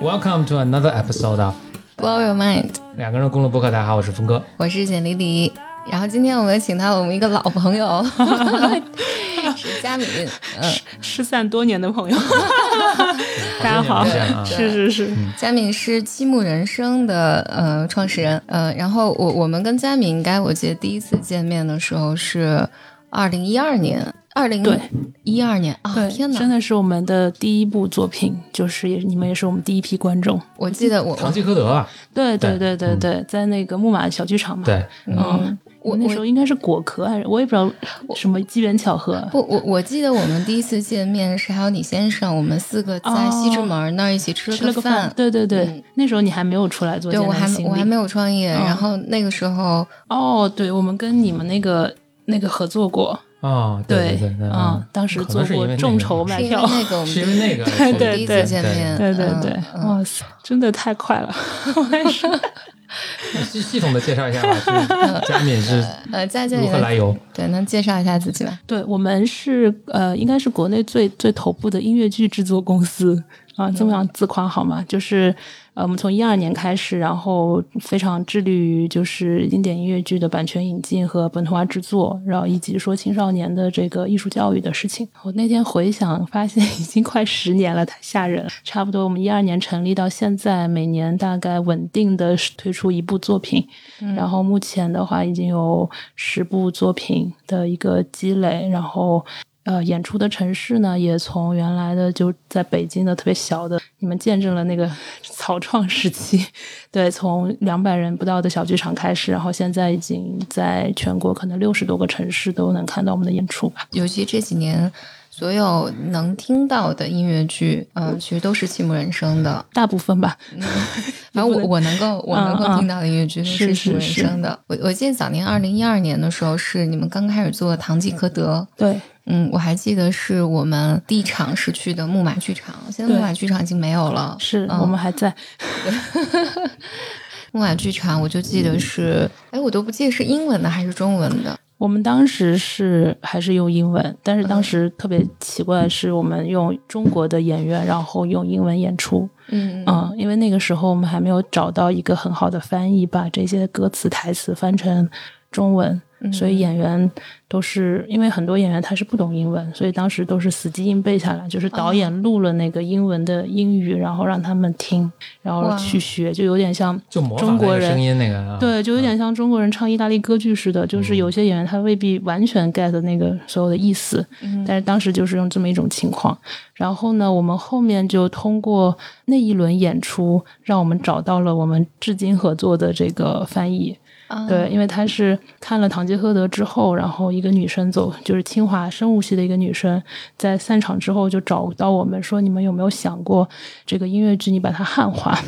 Welcome to another episode of Blow Your Mind。两个人公路播客。大家好，我是峰哥。我是简丽丽。然后今天我们请到了我们一个老朋友，是佳敏，嗯，失散多年的朋友。大家好，是是 是，佳敏是积木人生的呃创始人，呃，然后我我们跟佳敏应该我记得第一次见面的时候是二零一二年。二零对一二年啊，天哪，真的是我们的第一部作品，就是也你们也是我们第一批观众。我记得我堂吉诃德啊，对对对。对对，在那个木马小剧场嘛。对，嗯，我那时候应该是果壳还是我也不知道什么机缘巧合。不，我我记得我们第一次见面是还有你先生，我们四个在西直门那儿一起吃了个饭。对对对，那时候你还没有出来做，对我还我还没有创业。然后那个时候，哦，对，我们跟你们那个那个合作过。哦，对对对，嗯，当时做过众筹卖票，那个是因为那个，对对第一次见面，对对对，哇塞，真的太快了，系系统的介绍一下吧，佳敏是呃，佳敏如何来由？对，能介绍一下自己吗？对我们是呃，应该是国内最最头部的音乐剧制作公司啊，这么样自夸好吗？就是。呃，我们从一二年开始，然后非常致力于就是经典音乐剧的版权引进和本土化制作，然后以及说青少年的这个艺术教育的事情。我那天回想，发现已经快十年了，太吓人了。差不多我们一二年成立到现在，每年大概稳定的推出一部作品，然后目前的话已经有十部作品的一个积累，然后。呃，演出的城市呢，也从原来的就在北京的特别小的，你们见证了那个 草创时期，对，从两百人不到的小剧场开始，然后现在已经在全国可能六十多个城市都能看到我们的演出吧。尤其这几年，所有能听到的音乐剧，嗯，其实都是《七木人生》的大部分吧。反正我我能够我能够听到的音乐剧都是《七木人生》的。我我记得早年二零一二年的时候，是你们刚开始做《堂吉诃德》，对。嗯，我还记得是我们第一场是去的木马剧场，现在木马剧场已经没有了。是我们还在 木马剧场，我就记得是，哎，我都不记得是英文的还是中文的。我们当时是还是用英文，但是当时特别奇怪，是我们用中国的演员，然后用英文演出。嗯嗯，因为那个时候我们还没有找到一个很好的翻译，把这些歌词台词翻成中文。所以演员都是因为很多演员他是不懂英文，所以当时都是死记硬背下来，就是导演录了那个英文的英语，然后让他们听，然后去学，就有点像中国人声音那个，对，就有点像中国人唱意大利歌剧似的，就是有些演员他未必完全 get 那个所有的意思，但是当时就是用这么一种情况。然后呢，我们后面就通过那一轮演出，让我们找到了我们至今合作的这个翻译。对，因为他是看了《堂吉诃德》之后，然后一个女生走，就是清华生物系的一个女生，在散场之后就找到我们说：“你们有没有想过这个音乐剧？你把它汉化？”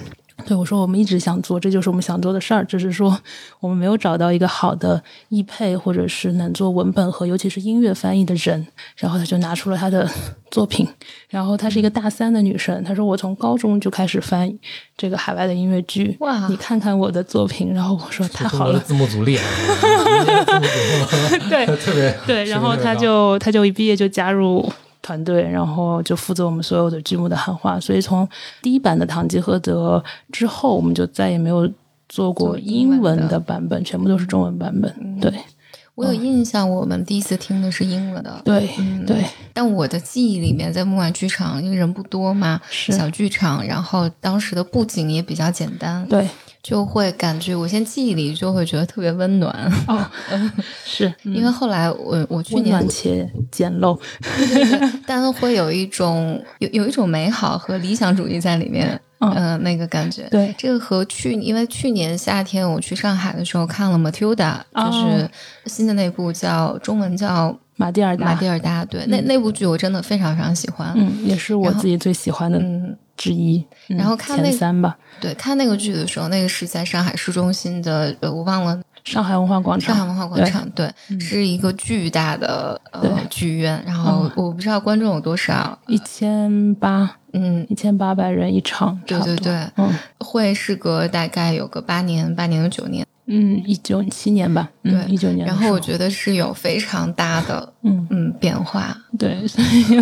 对我说：“我们一直想做，这就是我们想做的事儿，只是说我们没有找到一个好的译配，或者是能做文本和尤其是音乐翻译的人。”然后他就拿出了他的 作品，然后她是一个大三的女生，她说：“我从高中就开始翻译这个海外的音乐剧，哇，你看看我的作品。”然后我说：“太好了，字幕组厉害，对，特别对。”然后他就他就一毕业就加入。团队，然后就负责我们所有的剧目的汉化，所以从第一版的《堂吉诃德》之后，我们就再也没有做过英文的版本，全部都是中文版本。对我有印象，我们第一次听的是英文的。对对，但我的记忆里面，在木马剧场，因为人不多嘛，小剧场，然后当时的布景也比较简单。对。就会感觉，我现在记忆里就会觉得特别温暖。哦，是因为后来我我去年且简陋，但会有一种有有一种美好和理想主义在里面，嗯，那个感觉。对，这个和去因为去年夏天我去上海的时候看了《Matilda》，就是新的那部叫中文叫《马蒂尔达》，马蒂尔达。对，那那部剧我真的非常非常喜欢，嗯，也是我自己最喜欢的之一。然后看那三吧。对，看那个剧的时候，那个是在上海市中心的，呃，我忘了上海文化广场，上海文化广场，对，是一个巨大的呃剧院，然后我不知道观众有多少，一千八，嗯，一千八百人一场，对对对，嗯，会是隔大概有个八年，八年有九年。嗯，一九七年吧，对，一九年。然后我觉得是有非常大的，嗯嗯，变化。对，所以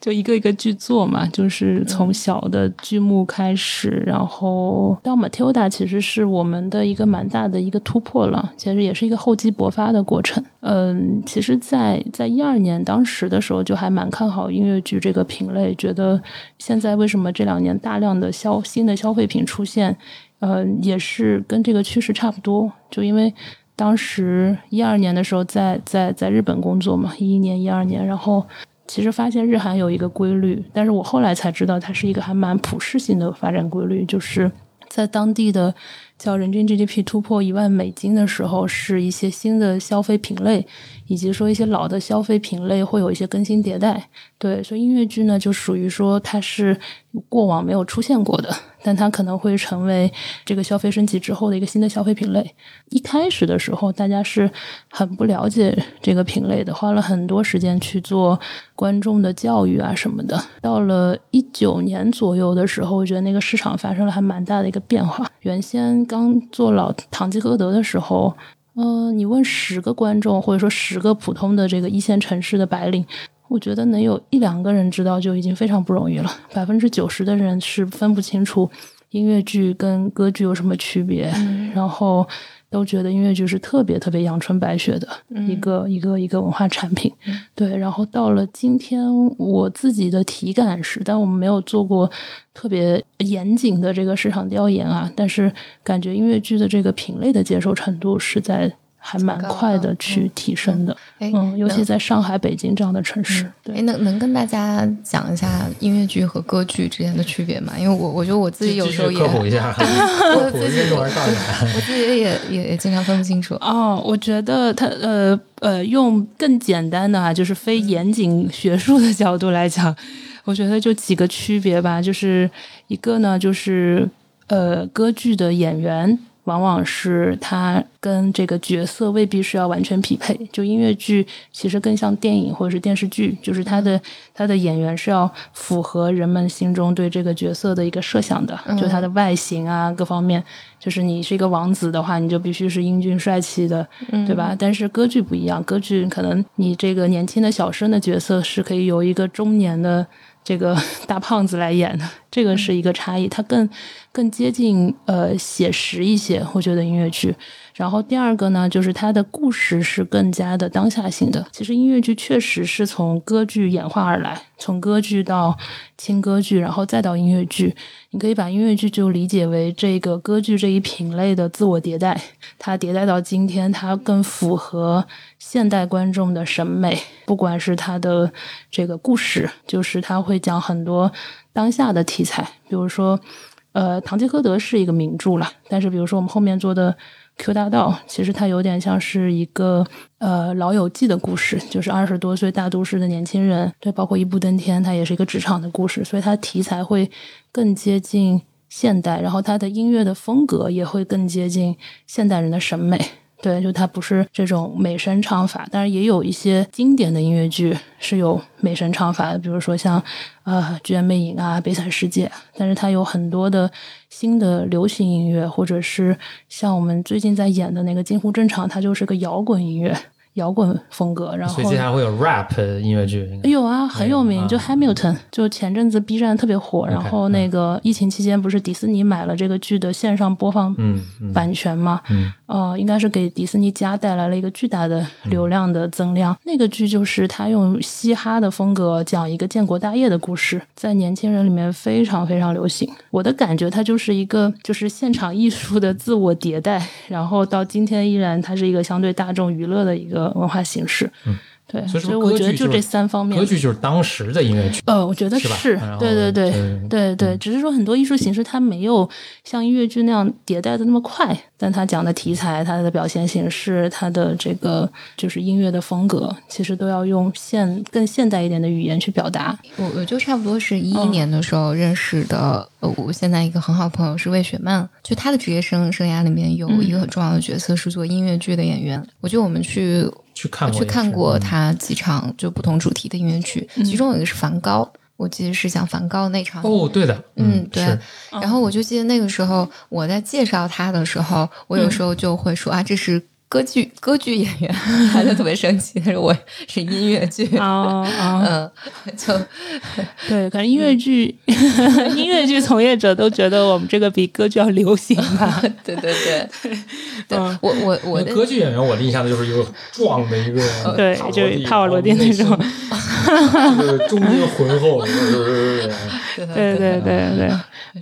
就一个一个剧作嘛，就是从小的剧目开始，然后到 Matilda，其实是我们的一个蛮大的一个突破了，其实也是一个厚积薄发的过程。嗯，其实，在在一二年当时的时候，就还蛮看好音乐剧这个品类，觉得现在为什么这两年大量的消新的消费品出现。呃，也是跟这个趋势差不多，就因为当时一二年的时候在在在日本工作嘛，一一年、一二年，然后其实发现日韩有一个规律，但是我后来才知道它是一个还蛮普适性的发展规律，就是在当地的叫人均 GDP 突破一万美金的时候，是一些新的消费品类，以及说一些老的消费品类会有一些更新迭代。对，所以音乐剧呢，就属于说它是过往没有出现过的。但它可能会成为这个消费升级之后的一个新的消费品类。一开始的时候，大家是很不了解这个品类的，花了很多时间去做观众的教育啊什么的。到了一九年左右的时候，我觉得那个市场发生了还蛮大的一个变化。原先刚做老《堂吉诃德》的时候，嗯，你问十个观众，或者说十个普通的这个一线城市的白领。我觉得能有一两个人知道就已经非常不容易了。百分之九十的人是分不清楚音乐剧跟歌剧有什么区别，然后都觉得音乐剧是特别特别阳春白雪的一个一个一个文化产品。对，然后到了今天，我自己的体感是，但我们没有做过特别严谨的这个市场调研啊，但是感觉音乐剧的这个品类的接受程度是在。还蛮快的去提升的，嗯，尤其在上海、北京这样的城市。哎，能能跟大家讲一下音乐剧和歌剧之间的区别吗？因为我我觉得我自己有时候也 科普一下，我自己我自己也也也经常分不清楚。哦，我觉得它呃呃，用更简单的啊，就是非严谨学术的角度来讲，我觉得就几个区别吧。就是一个呢，就是呃，歌剧的演员。往往是他跟这个角色未必是要完全匹配，就音乐剧其实更像电影或者是电视剧，就是他的他的演员是要符合人们心中对这个角色的一个设想的，就他的外形啊各方面，就是你是一个王子的话，你就必须是英俊帅气的，对吧？但是歌剧不一样，歌剧可能你这个年轻的小生的角色是可以由一个中年的。这个 大胖子来演的，这个是一个差异，它更更接近呃写实一些，我觉得音乐剧。然后第二个呢，就是它的故事是更加的当下性的。其实音乐剧确实是从歌剧演化而来，从歌剧到轻歌剧，然后再到音乐剧。你可以把音乐剧就理解为这个歌剧这一品类的自我迭代，它迭代到今天，它更符合现代观众的审美。不管是它的这个故事，就是它会讲很多当下的题材，比如说，呃，《堂吉诃德》是一个名著了，但是比如说我们后面做的。Q 大道其实它有点像是一个呃老友记的故事，就是二十多岁大都市的年轻人，对，包括一步登天，它也是一个职场的故事，所以它题材会更接近现代，然后它的音乐的风格也会更接近现代人的审美。对，就它不是这种美声唱法，但是也有一些经典的音乐剧是有美声唱法的，比如说像呃《剧院魅影》啊，《悲惨世界》，但是它有很多的新的流行音乐，或者是像我们最近在演的那个《近乎正常》，它就是个摇滚音乐。摇滚风格，然后所以接下来会有 rap 音乐剧，有啊，很有名，就 Hamilton，就前阵子 B 站特别火，然后那个疫情期间不是迪士尼买了这个剧的线上播放版权嘛，呃，应该是给迪士尼家带来了一个巨大的流量的增量。那个剧就是他用嘻哈的风格讲一个建国大业的故事，在年轻人里面非常非常流行。我的感觉，它就是一个就是现场艺术的自我迭代，然后到今天依然它是一个相对大众娱乐的一个。文化形式，对，所以我觉得就这三方面歌。剧就是当时的音乐剧，呃，我觉得是是对对对对对对，只是说很多艺术形式它没有像音乐剧那样迭代的那么快，但它讲的题材、它的表现形式、它的这个就是音乐的风格，其实都要用现更现代一点的语言去表达。我我就差不多是一一年的时候认识的，呃，我现在一个很好朋友是魏雪曼，就她的职业生生涯里面有一个很重要的角色是做音乐剧的演员。我觉得我们去去看过去看过他几场就不同主题的音乐剧，其中有一个是梵高，我记得是讲梵高那场。哦，对的，嗯，对。然后我就记得那个时候我在介绍他的时候，我有时候就会说、啊，这是歌剧 歌剧演员，他就特别生气，他说我是音乐剧。啊啊，嗯，就对，可能音乐剧音乐剧从业者都觉得我们这个比歌剧要流行吧。对对对，对嗯我我我的歌剧演员，我的印象就是一个壮的一个对，就是帕瓦罗蒂蒂那种，这个中音浑厚。对对对对。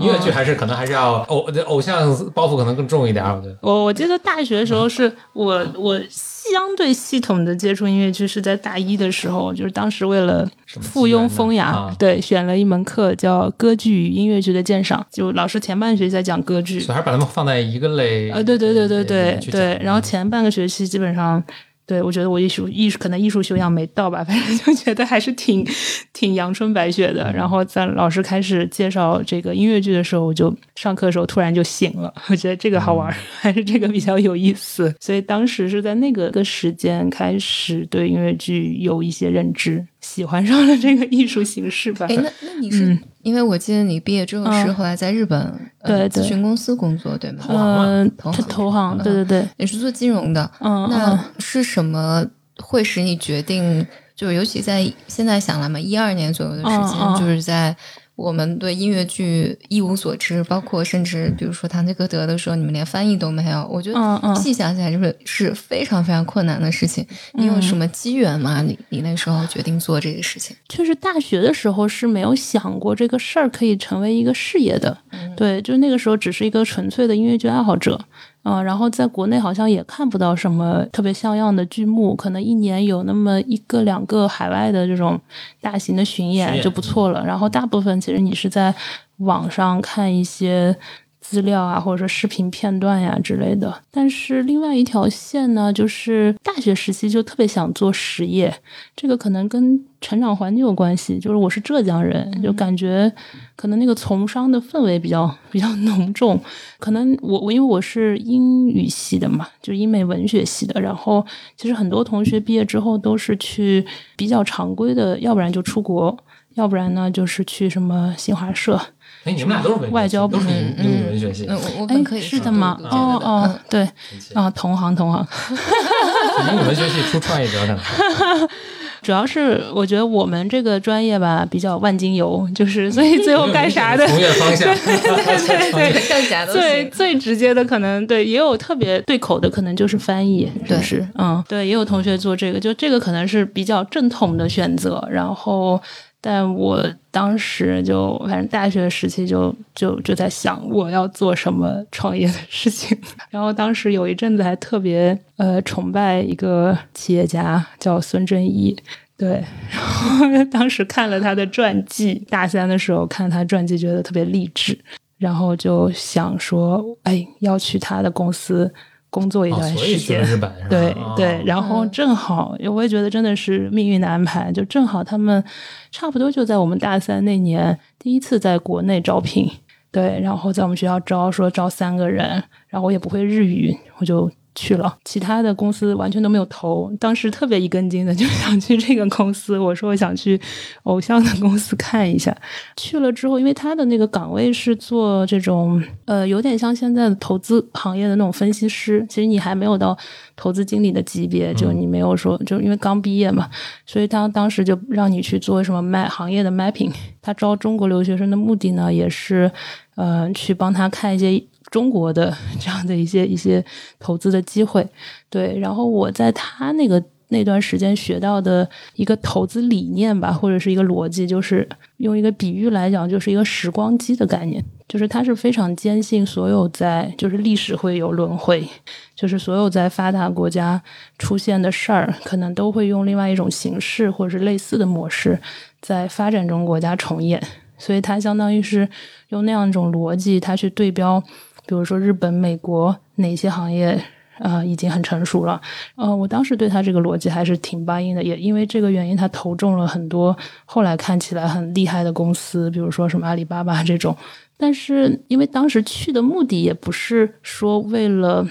音乐剧还是可能还是要偶偶像包袱可能更重一点，我觉得。我我记得大学的时候是我我相对系统的接触音乐剧是在大一的时候，就是当时为了附庸风雅，啊对，选了一门课叫歌剧与音乐剧的鉴赏，就老师前半学期在讲歌剧，所以还是把他们放在一个类。呃，对对对对对对，然后前半个学期基本上。对，我觉得我艺术艺术可能艺术修养没到吧，反正就觉得还是挺挺阳春白雪的。然后在老师开始介绍这个音乐剧的时候，我就上课的时候突然就醒了，我觉得这个好玩，还是这个比较有意思。所以当时是在那个个时间开始对音乐剧有一些认知，喜欢上了这个艺术形式吧。哎，那那你是、因为我记得你毕业之后是嗯。后来在日本、呃、对对咨询公司工作，对吗？嗯，投行投投行，对对对，也是做金融的，嗯，那嗯。是什么会使你决定？就是尤其在现在想来嘛，一二年左右的时间，就是在我们对音乐剧一无所知，包括甚至比如说《唐吉诃德》的时候，你们连翻译都没有。我觉得细想起来，就是是非常非常困难的事情。你有什么机缘吗？你你那时候决定做这个事情？就是大学的时候是没有想过这个事儿可以成为一个事业的，对，就那个时候只是一个纯粹的音乐剧爱好者，嗯、然后在国内好像也看不到什么特别像样的剧目，可能一年有那么一个两个海外的这种大型的巡演就不错了，然后大部分其实你是在网上看一些。资料啊，或者说视频片段呀之类的。但是另外一条线呢，就是大学时期就特别想做实业，这个可能跟成长环境有关系。就是我是浙江人，就感觉可能那个从商的氛围比较比较浓重。可能我我因为我是英语系的嘛，就英美文学系的，然后其实很多同学毕业之后都是去比较常规的，要不然就出国。要不然呢，就是去什么新华社，哎，你们俩都是文学系外交部都是英语文学系，嗯，我我哎本科，也是的吗？哦哦，嗯对啊，同行同行。英语文学系出创业者可能。主要是我觉得我们这个专业吧比较万金油，就是所以最后干啥的从业方向，对对干啥都最行。最直接的可能对，也有特别对口的，可能就是翻译，是对不是？嗯，对，也有同学做这个，就这个可能是比较正统的选择。然后，但我当时就反正大学时期就就就在想我要做什么创业的事情。然后当时有一阵子还特别呃崇拜一个企业家叫孙正义。对，然后 当时看了他的传记，大三的时候看他传记，觉得特别励志，然后就想说，哎，要去他的公司工作一哦，段时间。对哦。对，然后正好，我也觉得真的是命运的安排，就正好他们差不多就在我们大三那年第一次在国内招聘，对，然后在我们学校招说招三个人，然后我也不会日语，我就去了，其他的公司完全都没有投。当时特别一根筋的就想去这个公司，我说我想去偶像的公司看一下。去了之后，因为他的那个岗位是做这种呃，有点像现在的投资行业的那种分析师，其实你还没有到投资经理的级别，就你没有说，就因为刚毕业嘛，所以他当时就让你去做什么 map 行业的 mapping。他招中国留学生的目的呢，也是呃去帮他看一些。中国的这样的一些一些投资的机会，对，然后我在他那个那段时间学到的一个投资理念吧，或者是一个逻辑，就是用一个比喻来讲，就是一个时光机的概念，就是他是非常坚信所有在就是历史会有轮回，就是所有在发达国家出现的事儿，可能都会用另外一种形式或者是类似的模式在发展中国家重演，所以他相当于是用那样一种逻辑，他去对标，比如说日本、美国哪些行业。啊，已经很成熟了。呃，我当时对他这个逻辑还是挺八音的，也因为这个原因，他投中了很多后来看起来很厉害的公司，比如说什么阿里巴巴这种。但是因为当时去的目的也不是说为了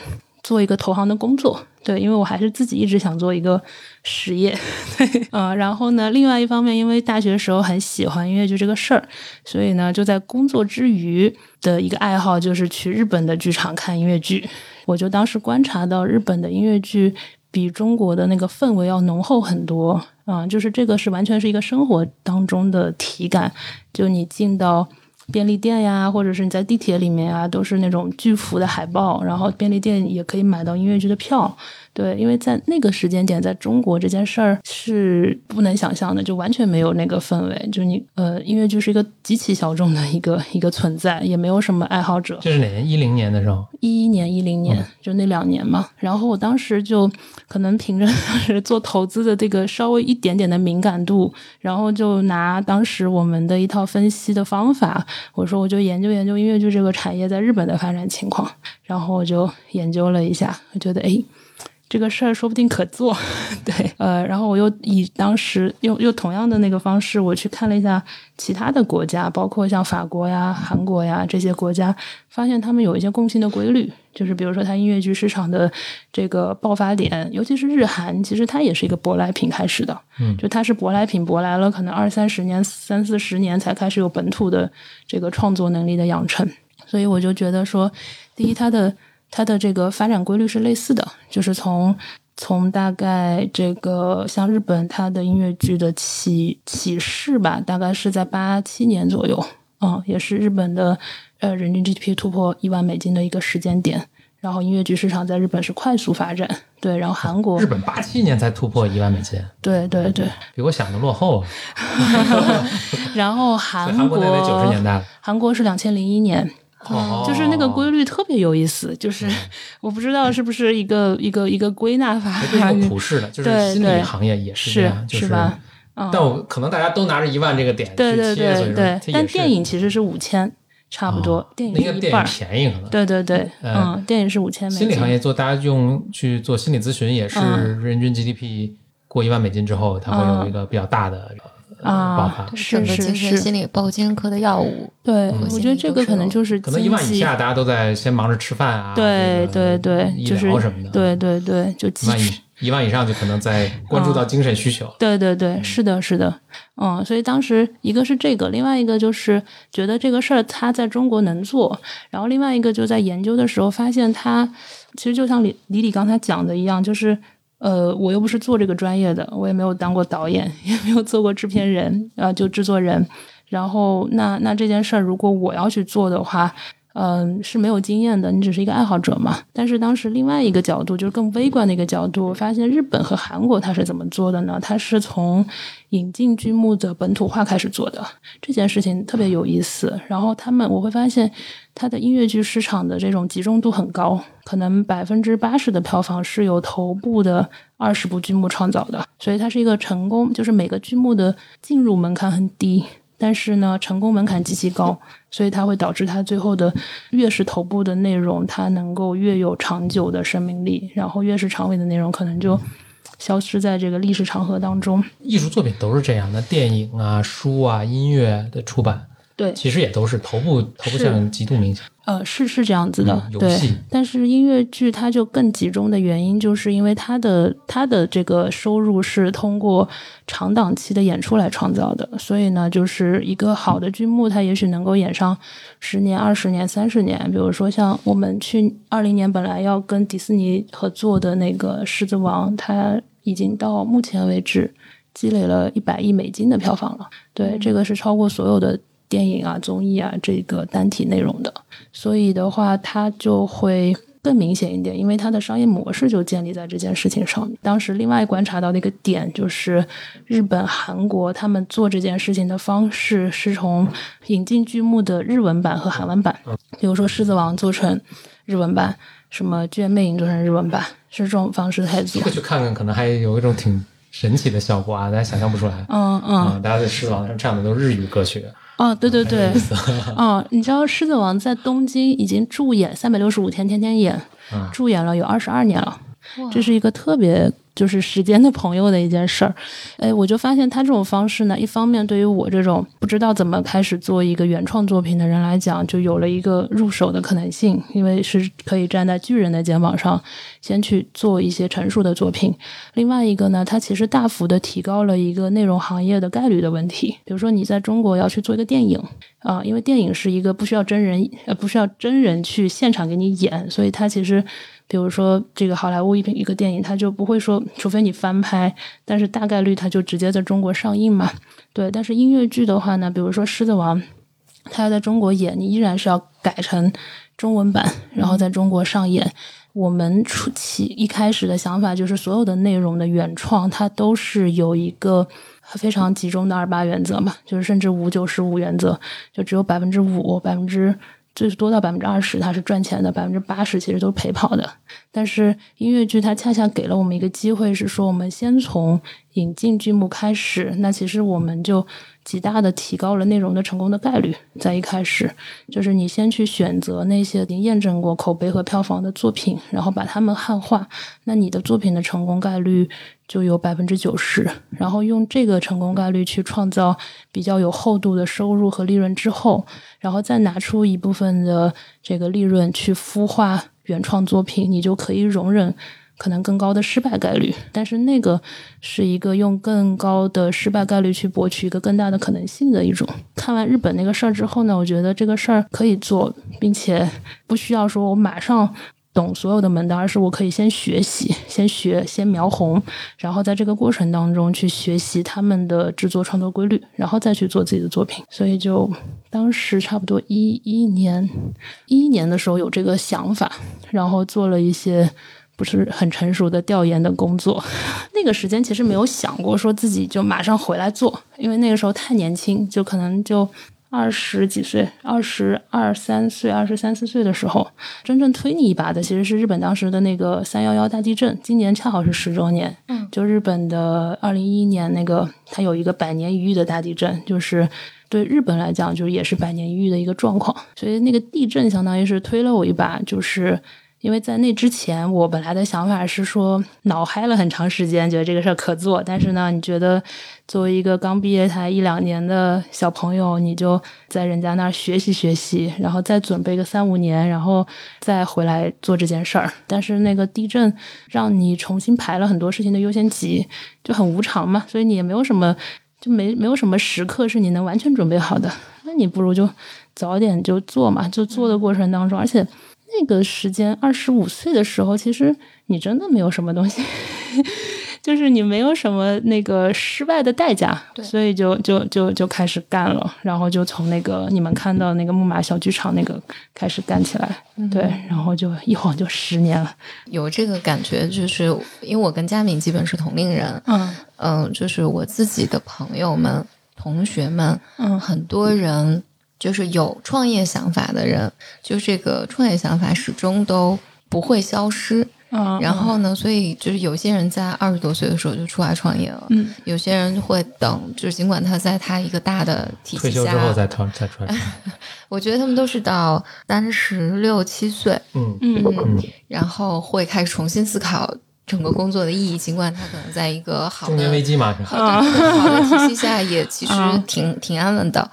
做一个投行的工作，对，因为我还是自己一直想做一个实业。对，嗯，然后呢，另外一方面，因为大学时候很喜欢音乐剧这个事儿，所以呢，就在工作之余的一个爱好就是去日本的剧场看音乐剧。我就当时观察到，日本的音乐剧比中国的那个氛围要浓厚很多啊，就是这个是完全是一个生活当中的体感，就你进到。便利店呀，或者是你在地铁里面啊，都是那种巨幅的海报，然后便利店也可以买到音乐剧的票。对，因为在那个时间点，在中国这件事儿是不能想象的，就完全没有那个氛围。就你呃，音乐剧是一个极其小众的一个一个存在，也没有什么爱好者。这是哪年？一零年的时候。一一年、一零年，就那两年嘛。然后我当时就可能凭着 当时做投资的这个稍微一点点的敏感度，然后就拿当时我们的一套分析的方法，我说我就研究研究音乐剧这个产业在日本的发展情况。然后我就研究了一下，我觉得哎。这个事儿说不定可做，对，呃，然后我又以当时又又同样的那个方式，我去看了一下其他的国家，包括像法国呀、韩国呀这些国家，发现他们有一些共性的规律，就是比如说它音乐剧市场的这个爆发点，尤其是日韩，其实它也是一个舶来品开始的，嗯，就它是舶来品舶来了，可能二三十年、三四十年才开始有本土的这个创作能力的养成，所以我就觉得说，第一，它的。它的这个发展规律是类似的，就是从从大概这个像日本，它的音乐剧的起起势吧，大概是在八七年左右，嗯，也是日本的呃人均 GDP 突破一万美金的一个时间点。然后音乐剧市场在日本是快速发展，对。然后韩国日本八七年才突破一万美金，对对对，比我想的落后。然后韩国九十年代，韩国是两千零一年。哦，就是那个规律特别有意思，就是 我不知道是不是一个一个一个归纳法，一个普世的，就是心理行业也是这样，是吧？但我可能大家都拿着一万这个点对对对对，但电影其实是五千，差不多，电影一半便宜可能，对对对，嗯，电影是五千美金。心理行业做大家用去做心理咨询也是人均 GDP 过一万美金之后，它会有一个比较大的。啊，是是是，心理包括精神科的药物，对，我觉得这个可能就是可能一万以下，大家都在先忙着吃饭啊，对对对，就是什么的，对对对，就一万以一万以上就可能在关注到精神需求，对对对，是的，是的，嗯，所以当时一个是这个，另外一个就是觉得这个事儿他在中国能做，然后另外一个就在研究的时候发现他其实就像李李李刚才讲的一样，就是。呃，我又不是做这个专业的，我也没有当过导演，也没有做过制片人啊，就制作人。然后，那那这件事儿，如果我要去做的话。嗯，是没有经验的，你只是一个爱好者嘛。但是当时另外一个角度，就是更微观的一个角度，发现日本和韩国它是怎么做的呢？它是从引进剧目的本土化开始做的，这件事情特别有意思。然后他们我会发现，它的音乐剧市场的这种集中度很高，可能百分之八十的票房是由头部的二十部剧目创造的，所以它是一个成功，就是每个剧目的进入门槛很低。但是呢，成功门槛极其高，所以它会导致它最后的越是头部的内容，它能够越有长久的生命力，然后越是长尾的内容，可能就消失在这个历史长河当中。艺术作品都是这样的，电影啊、书啊、音乐的出版。对，其实也都是头部头部效应极度明显。呃，是是这样子的，对。但是音乐剧它就更集中的原因，就是因为它的它的这个收入是通过长档期的演出来创造的，所以呢，就是一个好的剧目，它也许能够演上十年、二十年、三十年。比如说像我们去二零年本来要跟迪士尼合作的那个《狮子王》，它已经到目前为止积累了一百亿美金的票房了。对，这个是超过所有的。电影啊，综艺啊，这个单体内容的，所以的话，它就会更明显一点，因为它的商业模式就建立在这件事情上面。当时另外观察到的一个点就是，日本、韩国他们做这件事情的方式是从引进剧目的日文版和韩文版，比如说《狮子王》做成日文版，什么《剧院魅影》做成日文版，是这种方式在做这个。去看看，可能还有一种挺神奇的效果啊，大家想象不出来。嗯嗯，啊，大家在狮子王上唱的都是日语歌曲，哦，对对对。哦，你知道《狮子王》在东京已经驻演三百六十五天，天天演，嗯。驻演了有二十二年了。这是一个特别就是时间的朋友的一件事儿。哎，我就发现他这种方式呢，一方面对于我这种不知道怎么开始做一个原创作品的人来讲，就有了一个入手的可能性，因为是可以站在巨人的肩膀上，先去做一些成熟的作品。另外一个呢，它其实大幅的提高了一个内容行业的概率的问题。比如说你在中国要去做一个电影啊、因为电影是一个不需要真人呃不需要真人去现场给你演，所以它其实比如说这个好莱坞一一个电影，它就不会说，除非你翻拍，但是大概率它就直接在中国上映嘛。对，但是音乐剧的话呢，比如说《狮子王》，它要在中国演，你依然是要改成中文版，然后在中国上演。我们初期一开始的想法就是，所有的内容的原创，它都是有一个非常集中的二八原则嘛，就是甚至五九十五原则，就只有百分之五、百分之最多到百分之二十它是赚钱的，百分之八十其实都是陪跑的。但是音乐剧它恰恰给了我们一个机会，是说我们先从引进剧目开始，那其实我们就极大的提高了内容的成功的概率。在一开始，就是你先去选择那些已经验证过口碑和票房的作品，然后把它们汉化，那你的作品的成功概率就有百分之九十。然后用这个成功概率去创造比较有厚度的收入和利润之后，然后再拿出一部分的这个利润去孵化原创作品，你就可以容忍可能更高的失败概率。但是那个是一个用更高的失败概率去博取一个更大的可能性的一种。看完日本那个事儿之后呢，我觉得这个事儿可以做，并且不需要说我马上。懂所有的门道，而是我可以先学习，先学，先描红，然后在这个过程当中去学习他们的制作创作规律，然后再去做自己的作品。所以就当时差不多一一年，一一年的时候有这个想法，然后做了一些不是很成熟的调研的工作。那个时间其实没有想过说自己就马上回来做，因为那个时候太年轻，就可能就。二十几岁，二十二三岁、二十三四岁的时候，真正推你一把的其实是日本当时的那个三幺幺大地震，今年恰好是十周年。嗯，就日本的二零一一年那个，它有一个百年一遇的大地震，就是对日本来讲，就是也是百年一遇的一个状况。所以那个地震相当于是推了我一把，就是。因为在那之前，我本来的想法是说，脑嗨了很长时间，觉得这个事儿可做。但是呢，你觉得作为一个刚毕业才一两年的小朋友，你就在人家那儿学习学习，然后再准备个三五年，然后再回来做这件事儿。但是那个地震让你重新排了很多事情的优先级，就很无常嘛，所以你也没有什么，就没没有什么时刻是你能完全准备好的。那你不如就早点就做嘛，就做的过程当中，而且。那个时间，二十五岁的时候，其实你真的没有什么东西，就是你没有什么那个失败的代价，所以就就就就开始干了，然后就从那个你们看到那个木马小剧场那个开始干起来，嗯对，然后就一晃就十年了，有这个感觉，就是因为我跟佳敏基本是同龄人，嗯嗯，就是我自己的朋友们、同学们，嗯很多人就是有创业想法的人，就这个创业想法始终都不会消失。嗯，然后呢，所以就是有些人在二十多岁的时候就出来创业了，嗯有些人会等，就是尽管他在他一个大的体系下，退休之后再创再出来。我觉得他们都是到三十六七岁，嗯嗯嗯，然后会开始重新思考整个工作的意义，尽管他可能在一个好的中年危机嘛，是好的好的体系下，也其实啊挺挺安稳的。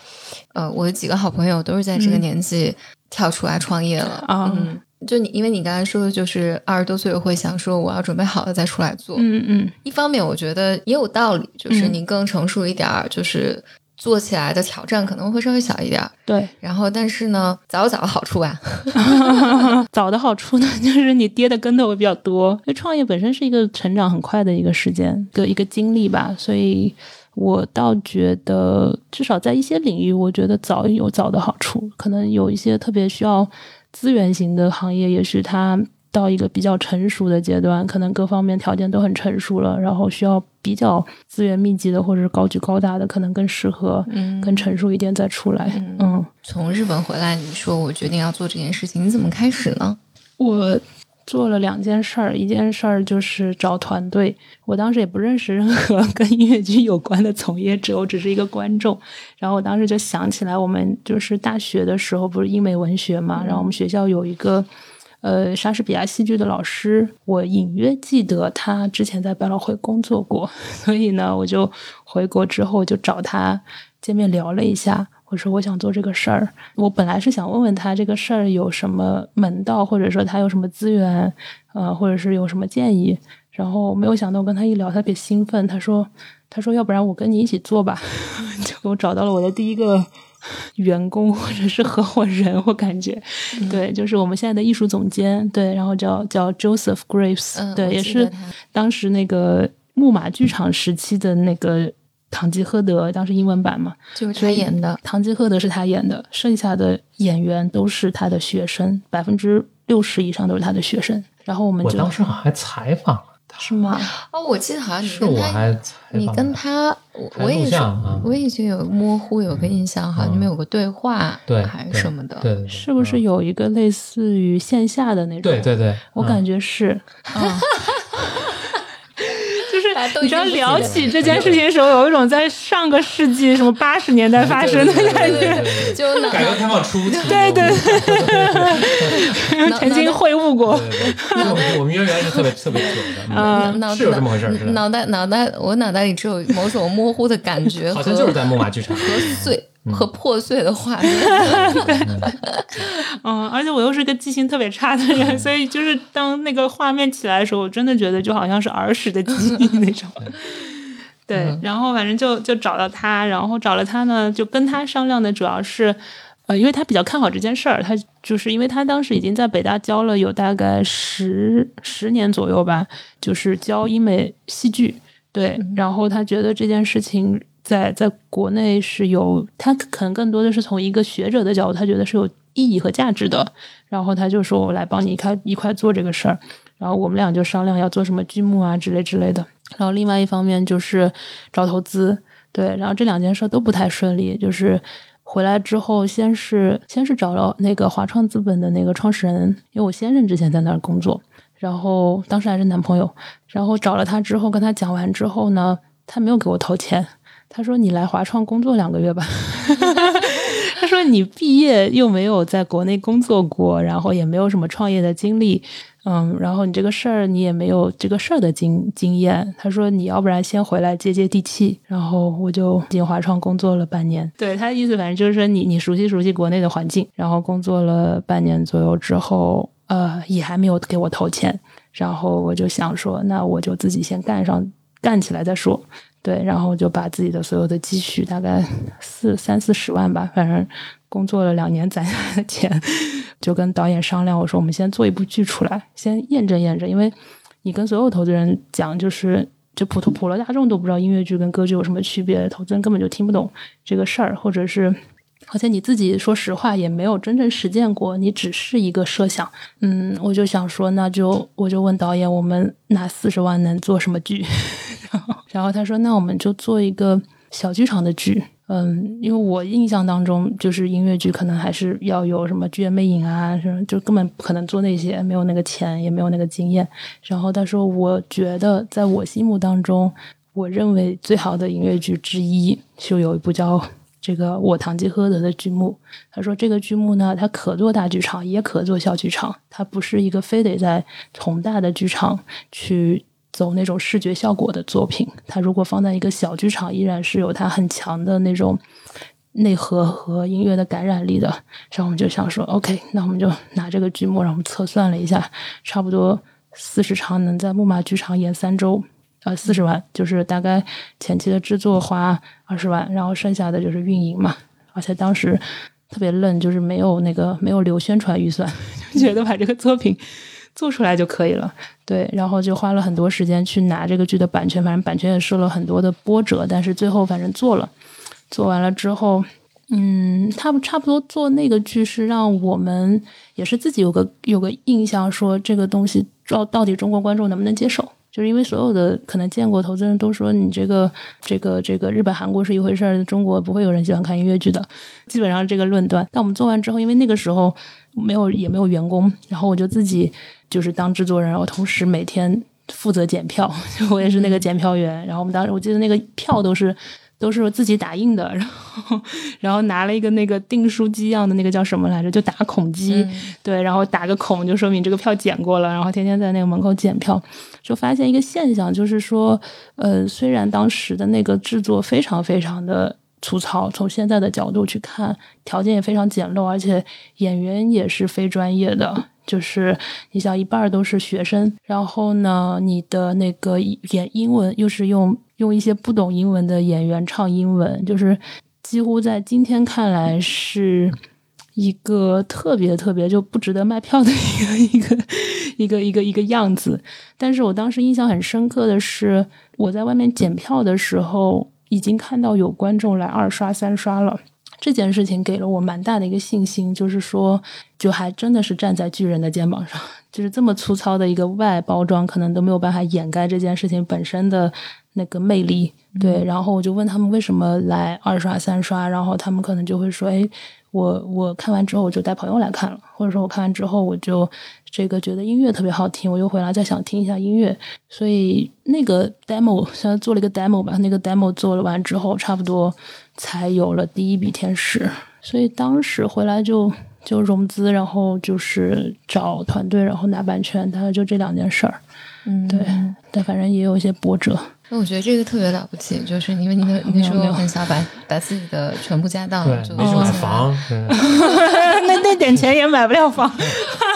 呃，我的几个好朋友都是在这个年纪跳出来创业了，啊嗯。就你，因为你刚才说的，就是二十多岁会想说我要准备好了再出来做。嗯嗯一方面，我觉得也有道理，就是嗯你更成熟一点儿，就是做起来的挑战可能会稍微小一点儿。对，然后，但是呢，早有早的好处吧。早的好处呢，就是你跌的跟头会比较多。因为创业本身是一个成长很快的一个时间的一个经历吧，所以我倒觉得，至少在一些领域，我觉得早有早的好处。可能有一些特别需要资源型的行业，也许它到一个比较成熟的阶段，可能各方面条件都很成熟了，然后需要比较资源密集的或者是高举高大的，可能更适合，嗯更成熟一点再出来。嗯，从日本回来，你说我决定要做这件事情，你怎么开始呢？我做了两件事儿，一件事儿就是找团队。我当时也不认识任何跟音乐剧有关的从业者，我只是一个观众。然后我当时就想起来，我们就是大学的时候不是英美文学嘛，然后我们学校有一个。呃，莎士比亚戏剧的老师，我隐约记得他之前在百老汇工作过，所以呢，我就回国之后就找他见面聊了一下。我说我想做这个事儿，我本来是想问问他这个事儿有什么门道，或者说他有什么资源，呃，或者是有什么建议。然后没有想到跟他一聊，他特别兴奋，他说：“他说要不然我跟你一起做吧。”就给我找到了我的第一个员工或者是合伙人，我感觉，对，就是我们现在的艺术总监，对，然后叫叫 Joseph Graves，、嗯，对，也是当时那个木马剧场时期的那个《堂吉诃德》，当时英文版嘛，就是他演的。堂吉诃德是他演的，剩下的演员都是他的学生，百分之六十以上都是他的学生。然后我们我就当时好像还采访了他，是吗？哦，我记得好像你是跟他，我还采访你跟他，我我也是啊，我已经有模糊有个印象，好像你们有个对话，对还是什么的。对对，对是不是嗯有一个类似于线下的那种？对对对，我嗯感觉是。你知道聊起这件事情的时候，有一种在上个世纪什么八十年代发生的感觉，对对对对就脑改革开放初期，对对对 曾经会晤过。我们我们渊源是特别特别久的，啊脑是有这么回事儿脑袋脑袋，我脑袋里只有某种模糊的感觉和好像就是在木马剧场，和碎和破碎的画面。嗯，而且我又是个记性特别差的人，所以就是当那个画面起来的时候，我真的觉得就好像是儿时的记忆那种。对，然后反正就就找到他，然后找了他呢，就跟他商量的主要是，呃，因为他比较看好这件事儿，他就是因为他当时已经在北大教了有大概十十年左右吧，就是教英美戏剧，对，然后他觉得这件事情在在国内是有，他可能更多的是从一个学者的角度，他觉得是有意义和价值的。然后他就说：“我来帮你一块一块做这个事儿。”然后我们俩就商量要做什么剧目啊之类之类的。然后另外一方面就是找投资，对，然后这两件事都不太顺利，就是。回来之后，先是先是找了那个华创资本的那个创始人，因为我先生之前在那儿工作，然后当时还是男朋友，然后找了他之后，跟他讲完之后呢，他没有给我投钱，他说你来华创工作两个月吧。他说你毕业又没有在国内工作过，然后也没有什么创业的经历，嗯，然后你这个事儿你也没有这个事儿的经经验。他说你要不然先回来接接地气。然后我就进华创工作了半年。对他的意思，反正就是说你你熟悉熟悉国内的环境，然后工作了半年左右之后，呃，也还没有给我投钱。然后我就想说，那我就自己先干上干起来再说。对，然后就把自己的所有的积蓄，大概四三四十万吧，反正工作了两年攒下来的钱，就跟导演商量，我说我们先做一部剧出来，先验证验证，因为你跟所有投资人讲，就是就普通普罗大众都不知道音乐剧跟歌剧有什么区别，投资人根本就听不懂这个事儿，或者是。而且你自己说实话也没有真正实践过，你只是一个设想。嗯，我就想说，那就我就问导演，我们拿四十万能做什么剧？然后，他说，那我们就做一个小剧场的剧。嗯，因为我印象当中，就是音乐剧可能还是要有什么剧院魅影啊，什么就根本不可能做那些，没有那个钱，也没有那个经验。然后他说，我觉得在我心目当中，我认为最好的音乐剧之一，就有一部叫。这个我堂吉诃德的剧目，他说这个剧目呢，它可做大剧场，也可做小剧场，它不是一个非得在宏大的剧场去走那种视觉效果的作品。它如果放在一个小剧场，依然是有它很强的那种内核和音乐的感染力的。然后我们就想说，OK，那我们就拿这个剧目，让我们测算了一下，差不多四十场能在木马剧场演三周。呃，四十万就是大概前期的制作花二十万，然后剩下的就是运营嘛。而且当时特别愣，就是没有那个没有留宣传预算，就觉得把这个作品做出来就可以了。对，然后就花了很多时间去拿这个剧的版权，反正版权也受了很多的波折，但是最后反正做了。做完了之后，嗯，他们差不多做那个剧是让我们也是自己有个有个印象，说这个东西到到底中国观众能不能接受？就是因为所有的可能见过投资人都说你这个这个这个日本韩国是一回事儿，中国不会有人喜欢看音乐剧的，基本上这个论断。但我们做完之后，因为那个时候没有也没有员工，然后我就自己就是当制作人，然后同时每天负责检票，我也是那个检票员。然后我们当时我记得那个票都是。都是自己打印的，然后然后拿了一个那个订书机一样的那个叫什么来着？就打孔机，对，然后打个孔就说明这个票检过了，然后天天在那个门口检票，就发现一个现象，就是说，呃，虽然当时的那个制作非常非常的粗糙，从现在的角度去看，条件也非常简陋，而且演员也是非专业的，就是你想一半都是学生，然后呢，你的那个演英文又是用。用一些不懂英文的演员唱英文，就是几乎在今天看来是一个特别特别就不值得卖票的一个 一个一个一个一个样子。但是我当时印象很深刻的是，我在外面检票的时候，已经看到有观众来二刷三刷了。这件事情给了我蛮大的一个信心，就是说，就还真的是站在巨人的肩膀上，就是这么粗糙的一个外包装，可能都没有办法掩盖这件事情本身的。那个魅力，对，然后我就问他们为什么来二刷三刷，然后他们可能就会说：“哎，我我看完之后我就带朋友来看了，或者说我看完之后我就这个觉得音乐特别好听，我又回来再想听一下音乐。”所以那个 demo 现在做了一个 demo 吧，那个 demo 做了完之后，差不多才有了第一笔天使。所以当时回来就就融资，然后就是找团队，然后拿版权，大概就这两件事儿。嗯，对，但反正也有一些波折。那我觉得这个特别了不起，就是因为你那那时候很小，把把自己的全部家当就买房，那那点钱也买不了房。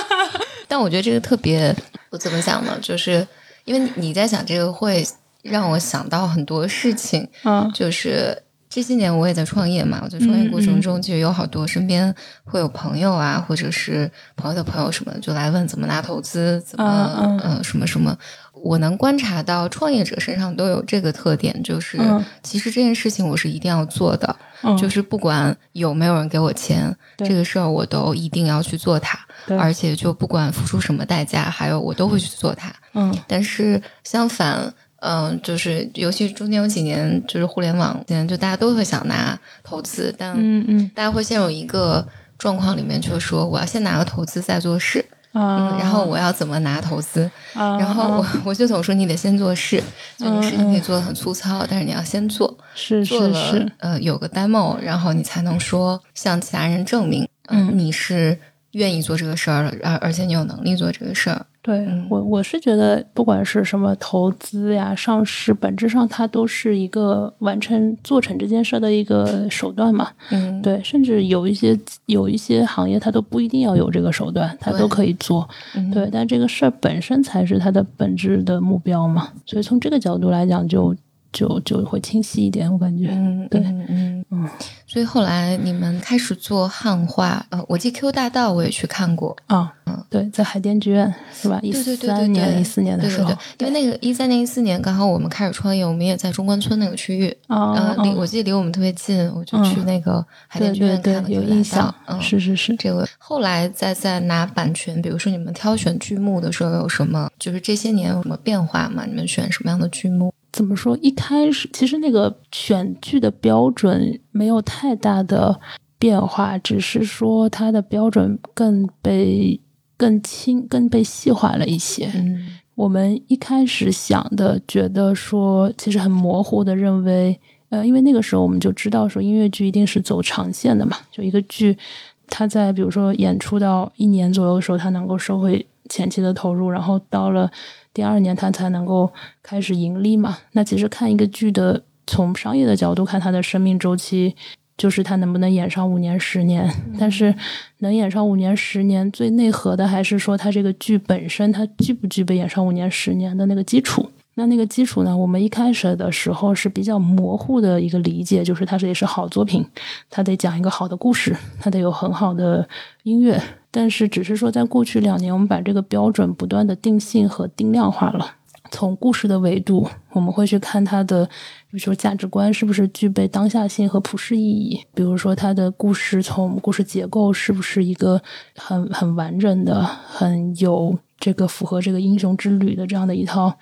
但我觉得这个特别，我怎么想呢？就是因为你在想这个，会让我想到很多事情。嗯，就是这些年我也在创业嘛，我在创业过程中就有好多身边会有朋友啊，或者是朋友的朋友什么，就来问怎么拿投资，怎么嗯什么什么。我能观察到创业者身上都有这个特点，就是其实这件事情我是一定要做的，就是不管有没有人给我钱，这个事儿我都一定要去做它，而且就不管付出什么代价，还有我都会去做它。嗯，但是相反，嗯，就是尤其中间有几年，就是互联网，现在就大家都会想拿投资，但嗯嗯，大家会陷入一个状况里面，就是说我要先拿个投资再做事。嗯，然后我要怎么拿投资？然后我 我就总说你得先做事，就你事情可以做的很粗糙，但是你要先做，是是是，呃，有个 demo，然后你才能说向其他人证明，嗯，你是愿意做这个事儿的，而而且你有能力做这个事儿。对我，我是觉得，不管是什么投资呀、上市，本质上它都是一个完成做成这件事的一个手段嘛。嗯，对，甚至有一些有一些行业，它都不一定要有这个手段，它都可以做。对，但这个事儿本身才是它的本质的目标嘛。所以从这个角度来讲，就。就就会清晰一点，我感觉，嗯，对，嗯嗯，所以后来你们开始做汉化，呃，我记 Q 大道我也去看过。啊，嗯，对，在海淀剧院是吧？一三年、一四年的时候，因为那个一三年、一四年刚好我们开始创业，我们也在中关村那个区域啊，离我记得离我们特别近，我就去那个海淀剧院看了，有印象，嗯，是是是，这个后来再再拿版权，比如说你们挑选剧目的时候有什么，就是这些年有什么变化吗？你们选什么样的剧目？怎么说？一开始其实那个选剧的标准没有太大的变化，只是说它的标准更被更轻、更被细化了一些。嗯，我们一开始想的，觉得说其实很模糊的认为，呃，因为那个时候我们就知道说音乐剧一定是走长线的嘛，就一个剧，它在比如说演出到一年左右的时候，它能够收回前期的投入，然后到了。第二年它才能够开始盈利嘛？那其实看一个剧的，从商业的角度看，它的生命周期就是它能不能演上五年、十年。但是能演上五年、十年，最内核的还是说它这个剧本身，它具不具备演上五年、十年的那个基础。那那个基础呢？我们一开始的时候是比较模糊的一个理解，就是它这也是好作品，它得讲一个好的故事，它得有很好的音乐。但是，只是说，在过去两年，我们把这个标准不断的定性和定量化了。从故事的维度，我们会去看它的，比如说价值观是不是具备当下性和普世意义，比如说它的故事从故事结构是不是一个很很完整的、很有这个符合这个英雄之旅的这样的一套，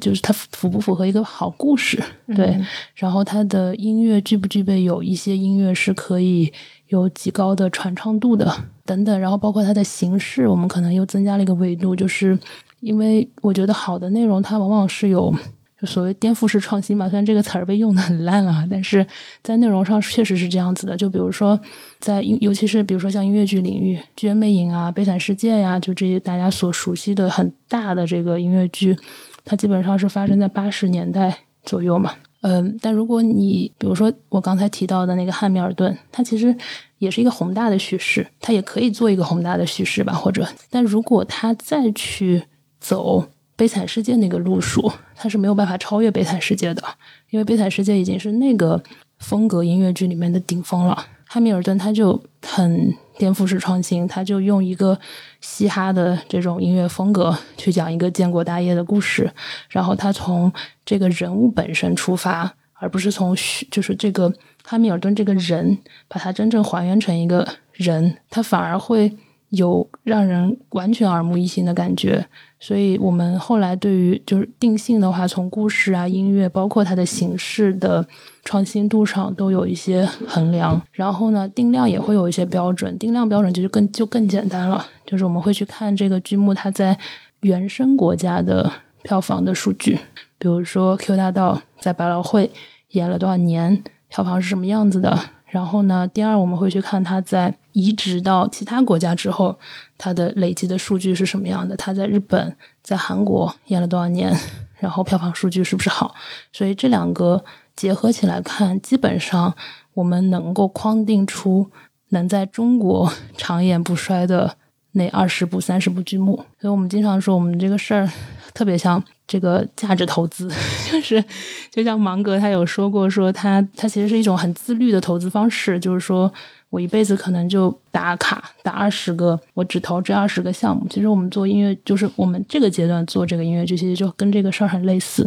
就是它符不符合一个好故事？对，然后它的音乐具不具备有一些音乐是可以有极高的传唱度的等等，然后包括它的形式，我们可能又增加了一个维度，就是。因为我觉得好的内容，它往往是有就所谓颠覆式创新吧。虽然这个词儿被用的很烂了，但是在内容上确实是这样子的。就比如说，在尤其是比如说像音乐剧领域，《剧院魅影》啊，《悲惨世界》呀，就这些大家所熟悉的很大的这个音乐剧，它基本上是发生在八十年代左右嘛。嗯，但如果你比如说我刚才提到的那个《汉密尔顿》，它其实也是一个宏大的叙事，它也可以做一个宏大的叙事吧。或者，但如果它再去走悲惨世界那个路数，他是没有办法超越悲惨世界的，因为悲惨世界已经是那个风格音乐剧里面的顶峰了。汉密尔顿他就很颠覆式创新，他就用一个嘻哈的这种音乐风格去讲一个建国大业的故事，然后他从这个人物本身出发，而不是从就是这个汉密尔顿这个人把他真正还原成一个人，他反而会有让人完全耳目一新的感觉。所以我们后来对于就是定性的话，从故事啊、音乐，包括它的形式的创新度上，都有一些衡量。然后呢，定量也会有一些标准。定量标准就是更就更简单了，就是我们会去看这个剧目它在原生国家的票房的数据，比如说《Q 大道》在百老汇演了多少年，票房是什么样子的。然后呢，第二我们会去看它在移植到其他国家之后，它的累积的数据是什么样的。它在日本、在韩国演了多少年，然后票房数据是不是好？所以这两个结合起来看，基本上我们能够框定出能在中国 长演不衰的那二十部、三十部剧目。所以我们经常说，我们这个事儿特别像。这个价值投资，就是就像芒格他有说过，说他他其实是一种很自律的投资方式，就是说我一辈子可能就打卡打二十个，我只投这二十个项目。其实我们做音乐，就是我们这个阶段做这个音乐剧，其实就跟这个事儿很类似。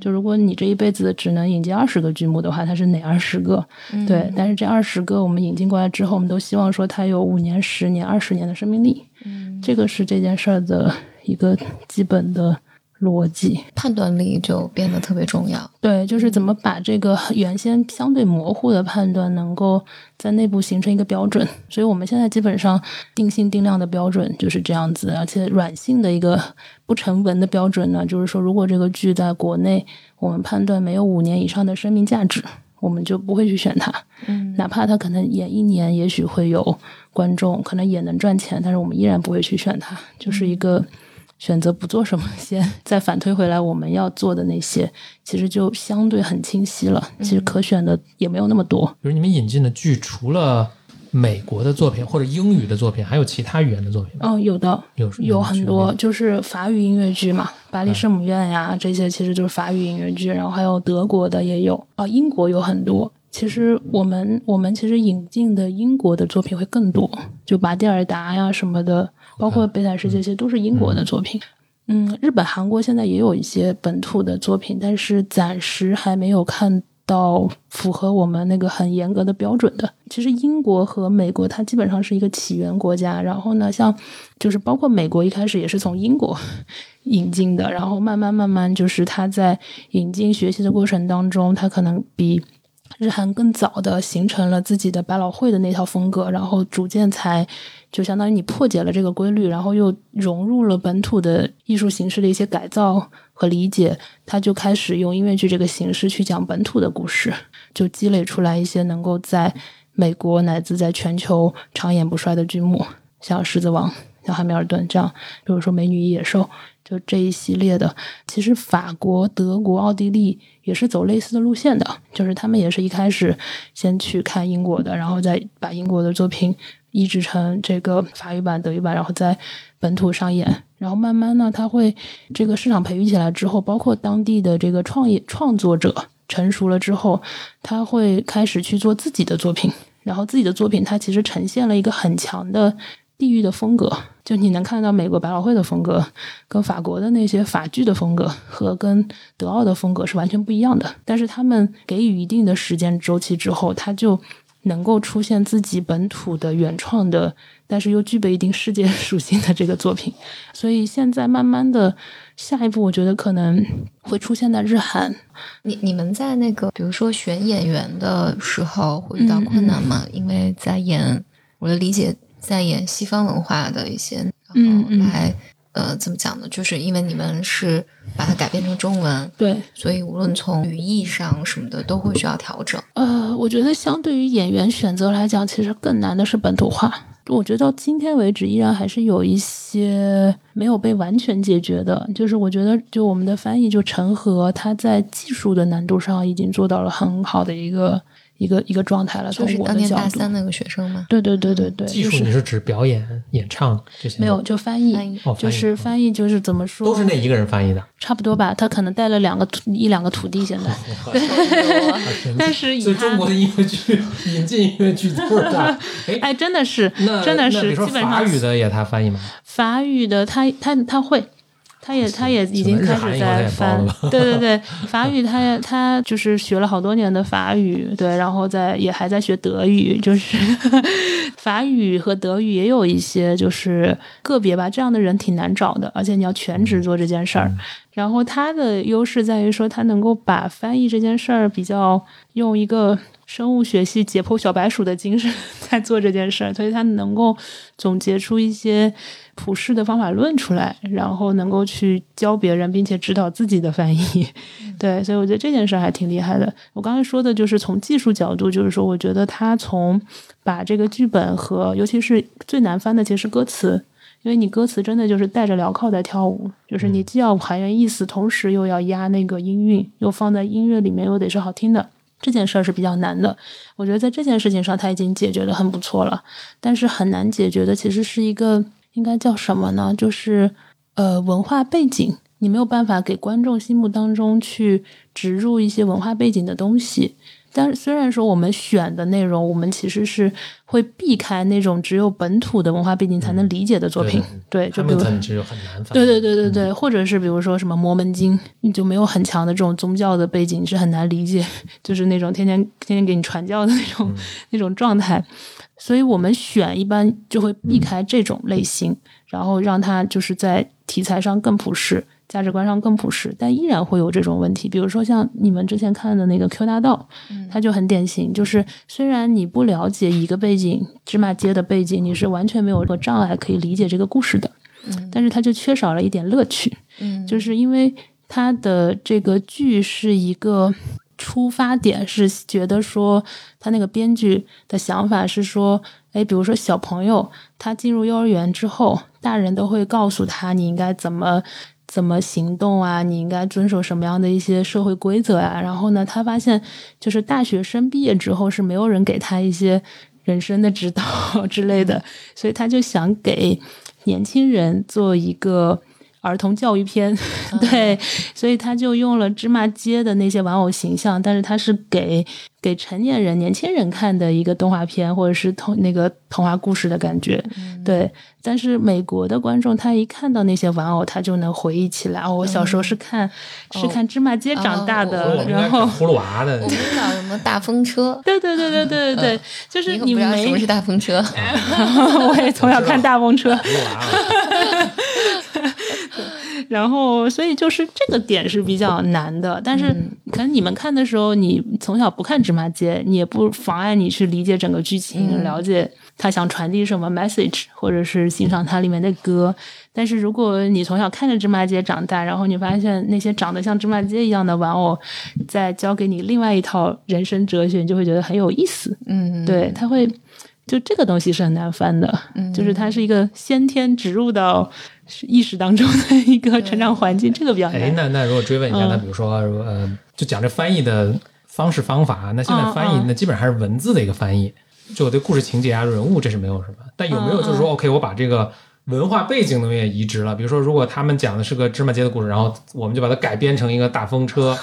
就如果你这一辈子只能引进二十个剧目的话，它是哪二十个？对，但是这二十个我们引进过来之后，我们都希望说它有五年、十年、二十年的生命力。嗯，这个是这件事儿的一个基本的。逻辑判断力就变得特别重要。对，就是怎么把这个原先相对模糊的判断，能够在内部形成一个标准。所以我们现在基本上定性定量的标准就是这样子，而且软性的一个不成文的标准呢，就是说，如果这个剧在国内，我们判断没有五年以上的生命价值，我们就不会去选它。嗯，哪怕它可能演一年，也许会有观众，可能也能赚钱，但是我们依然不会去选它，就是一个。选择不做什么，先 再反推回来，我们要做的那些，其实就相对很清晰了。其实可选的也没有那么多。比如你们引进的剧，除了美国的作品或者英语的作品，还有其他语言的作品吗？哦，有的，有有很多，就是法语音乐剧嘛，《巴黎圣母院》呀，这些其实就是法语音乐剧。然后还有德国的也有啊，英国有很多。其实我们我们其实引进的英国的作品会更多，就巴蒂尔达呀什么的。包括《北彩世界》，其实都是英国的作品。嗯，日本、韩国现在也有一些本土的作品，但是暂时还没有看到符合我们那个很严格的标准的。其实英国和美国，它基本上是一个起源国家。然后呢，像就是包括美国一开始也是从英国 引进的，然后慢慢慢慢，就是它在引进学习的过程当中，它可能比日韩更早的形成了自己的百老汇的那套风格，然后逐渐才。就相当于你破解了这个规律，然后又融入了本土的艺术形式的一些改造和理解，他就开始用音乐剧这个形式去讲本土的故事，就积累出来一些能够在美国乃至在全球长演不衰的剧目，像《狮子王》、像《汉密尔顿》这样，比如说《美女与野兽》，就这一系列的。其实法国、德国、奥地利也是走类似的路线的，就是他们也是一开始先去看英国的，然后再把英国的作品。移植成这个法语版、德语版，然后在本土上演，然后慢慢呢，它会这个市场培育起来之后，包括当地的这个创业创作者成熟了之后，他会开始去做自己的作品，然后自己的作品它其实呈现了一个很强的地域的风格。就你能看到美国百老汇的风格，跟法国的那些法剧的风格和跟德奥的风格是完全不一样的。但是他们给予一定的时间周期之后，他就能够出现自己本土的原创的，但是又具备一定世界属性的这个作品。所以现在慢慢的，下一步我觉得可能会出现在日韩。你你们在那个比如说选演员的时候会遇到困难吗？因为在演我的理解。在演西方文化的一些，然后来呃，怎么讲呢？就是因为你们是把它改编成中文，对，所以无论从语义上什么的都会需要调整。呃，我觉得相对于演员选择来讲，其实更难的是本土化。我觉得到今天为止，依然还是有一些没有被完全解决的。就是我觉得，就我们的翻译，就陈和他在技术的难度上已经做到了很好的一个。一个一个状态了，就是当年大三那个学生嘛？对对对对对，技术你是指表演、演唱这些？没有，就翻译，就是翻译，就是怎么说？都是那一个人翻译的，差不多吧。他可能带了两个一两个徒弟，现在。但是以中国的音乐剧引进音乐剧都是他。哎，真的是，真的是，基本上法语的也他翻译吗？法语的他他他会。他也，他也已经开始在翻，对对对，法语，他也他就是学了好多年的法语，对，然后在也还在学德语，就是 法语和德语也有一些就是个别吧，这样的人挺难找的，而且你要全职做这件事儿。然后他的优势在于说，他能够把翻译这件事儿比较用一个生物学系解剖小白鼠的精神 在做这件事儿，所以他能够总结出一些。普世的方法论出来，然后能够去教别人，并且指导自己的翻译，对，所以我觉得这件事还挺厉害的。我刚才说的就是从技术角度，就是说，我觉得他从把这个剧本和，尤其是最难翻的，其实歌词，因为你歌词真的就是带着镣铐在跳舞，就是你既要还原意思，同时又要压那个音韵，又放在音乐里面，又得是好听的，这件事儿是比较难的。我觉得在这件事情上他已经解决的很不错了，但是很难解决的其实是一个。应该叫什么呢？就是呃，文化背景，你没有办法给观众心目当中去植入一些文化背景的东西。但是虽然说我们选的内容，我们其实是会避开那种只有本土的文化背景才能理解的作品。对，就比如就很难。对对对对对，或者是比如说什么《摩门经》，你就没有很强的这种宗教的背景，是很难理解，就是那种天天天天给你传教的那种那种状态。所以我们选一般就会避开这种类型，然后让它就是在题材上更普适，价值观上更普适，但依然会有这种问题。比如说像你们之前看的那个《Q 大道》，它就很典型，就是虽然你不了解一个背景，芝麻街的背景，你是完全没有个障碍可以理解这个故事的，但是它就缺少了一点乐趣，就是因为它的这个剧是一个。出发点是觉得说，他那个编剧的想法是说，哎，比如说小朋友他进入幼儿园之后，大人都会告诉他你应该怎么怎么行动啊，你应该遵守什么样的一些社会规则啊。然后呢，他发现就是大学生毕业之后是没有人给他一些人生的指导之类的，所以他就想给年轻人做一个。儿童教育片，对，所以他就用了芝麻街的那些玩偶形象，但是他是给给成年人、年轻人看的一个动画片，或者是童那个童话故事的感觉，对。但是美国的观众，他一看到那些玩偶，他就能回忆起来，哦，我小时候是看是看芝麻街长大的，然后葫芦娃的，我知道什么大风车，对对对对对对对，就是你们什么是大风车，我也从小看大风车。然后，所以就是这个点是比较难的。但是，可能你们看的时候，你从小不看芝麻街，你也不妨碍你去理解整个剧情，了解他想传递什么 message，或者是欣赏它里面的歌。但是，如果你从小看着芝麻街长大，然后你发现那些长得像芝麻街一样的玩偶，在教给你另外一套人生哲学，你就会觉得很有意思。嗯，对，他会就这个东西是很难翻的，就是它是一个先天植入到。意识当中的 一个成长环境，这个比较难。哎，那那如果追问一下，那比如说，呃，就讲这翻译的方式方法，那现在翻译那基本上还是文字的一个翻译，就对故事情节啊、人物这是没有什么。但有没有就是说，OK，我把这个文化背景东西也移植了？比如说，如果他们讲的是个芝麻街的故事，然后我们就把它改编成一个大风车，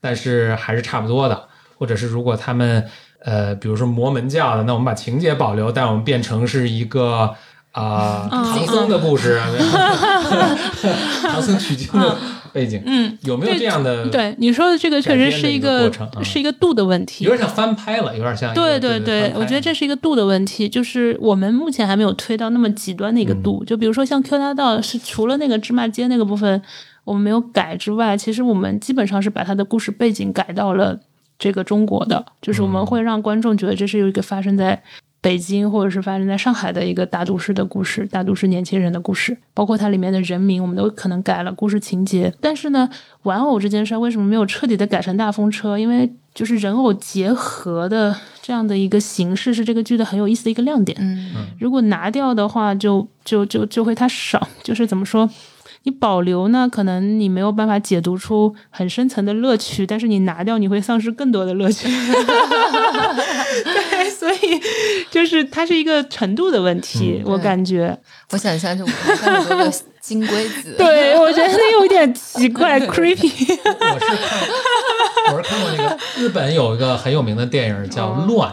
但是还是差不多的。或者是如果他们呃，比如说摩门教的，那我们把情节保留，但我们变成是一个。啊，唐僧的故事，唐僧取经的背景，嗯，有没有这样的？对你说的这个确实是一个是一个度的问题，有点像翻拍了，有点像。对对对，我觉得这是一个度的问题，就是我们目前还没有推到那么极端的一个度。就比如说像 Q 大道，是除了那个芝麻街那个部分我们没有改之外，其实我们基本上是把它的故事背景改到了这个中国的，就是我们会让观众觉得这是有一个发生在。北京或者是发生在上海的一个大都市的故事，大都市年轻人的故事，包括它里面的人名，我们都可能改了故事情节。但是呢，玩偶这件事为什么没有彻底的改成大风车？因为就是人偶结合的这样的一个形式是这个剧的很有意思的一个亮点。嗯，如果拿掉的话，就就就就会太少。就是怎么说？你保留呢，可能你没有办法解读出很深层的乐趣，但是你拿掉，你会丧失更多的乐趣。对，所以就是它是一个程度的问题，我感觉。我想象就看很多个金龟子，对我觉得那有点奇怪，creepy。我是看，我是看过那个日本有一个很有名的电影叫《乱》，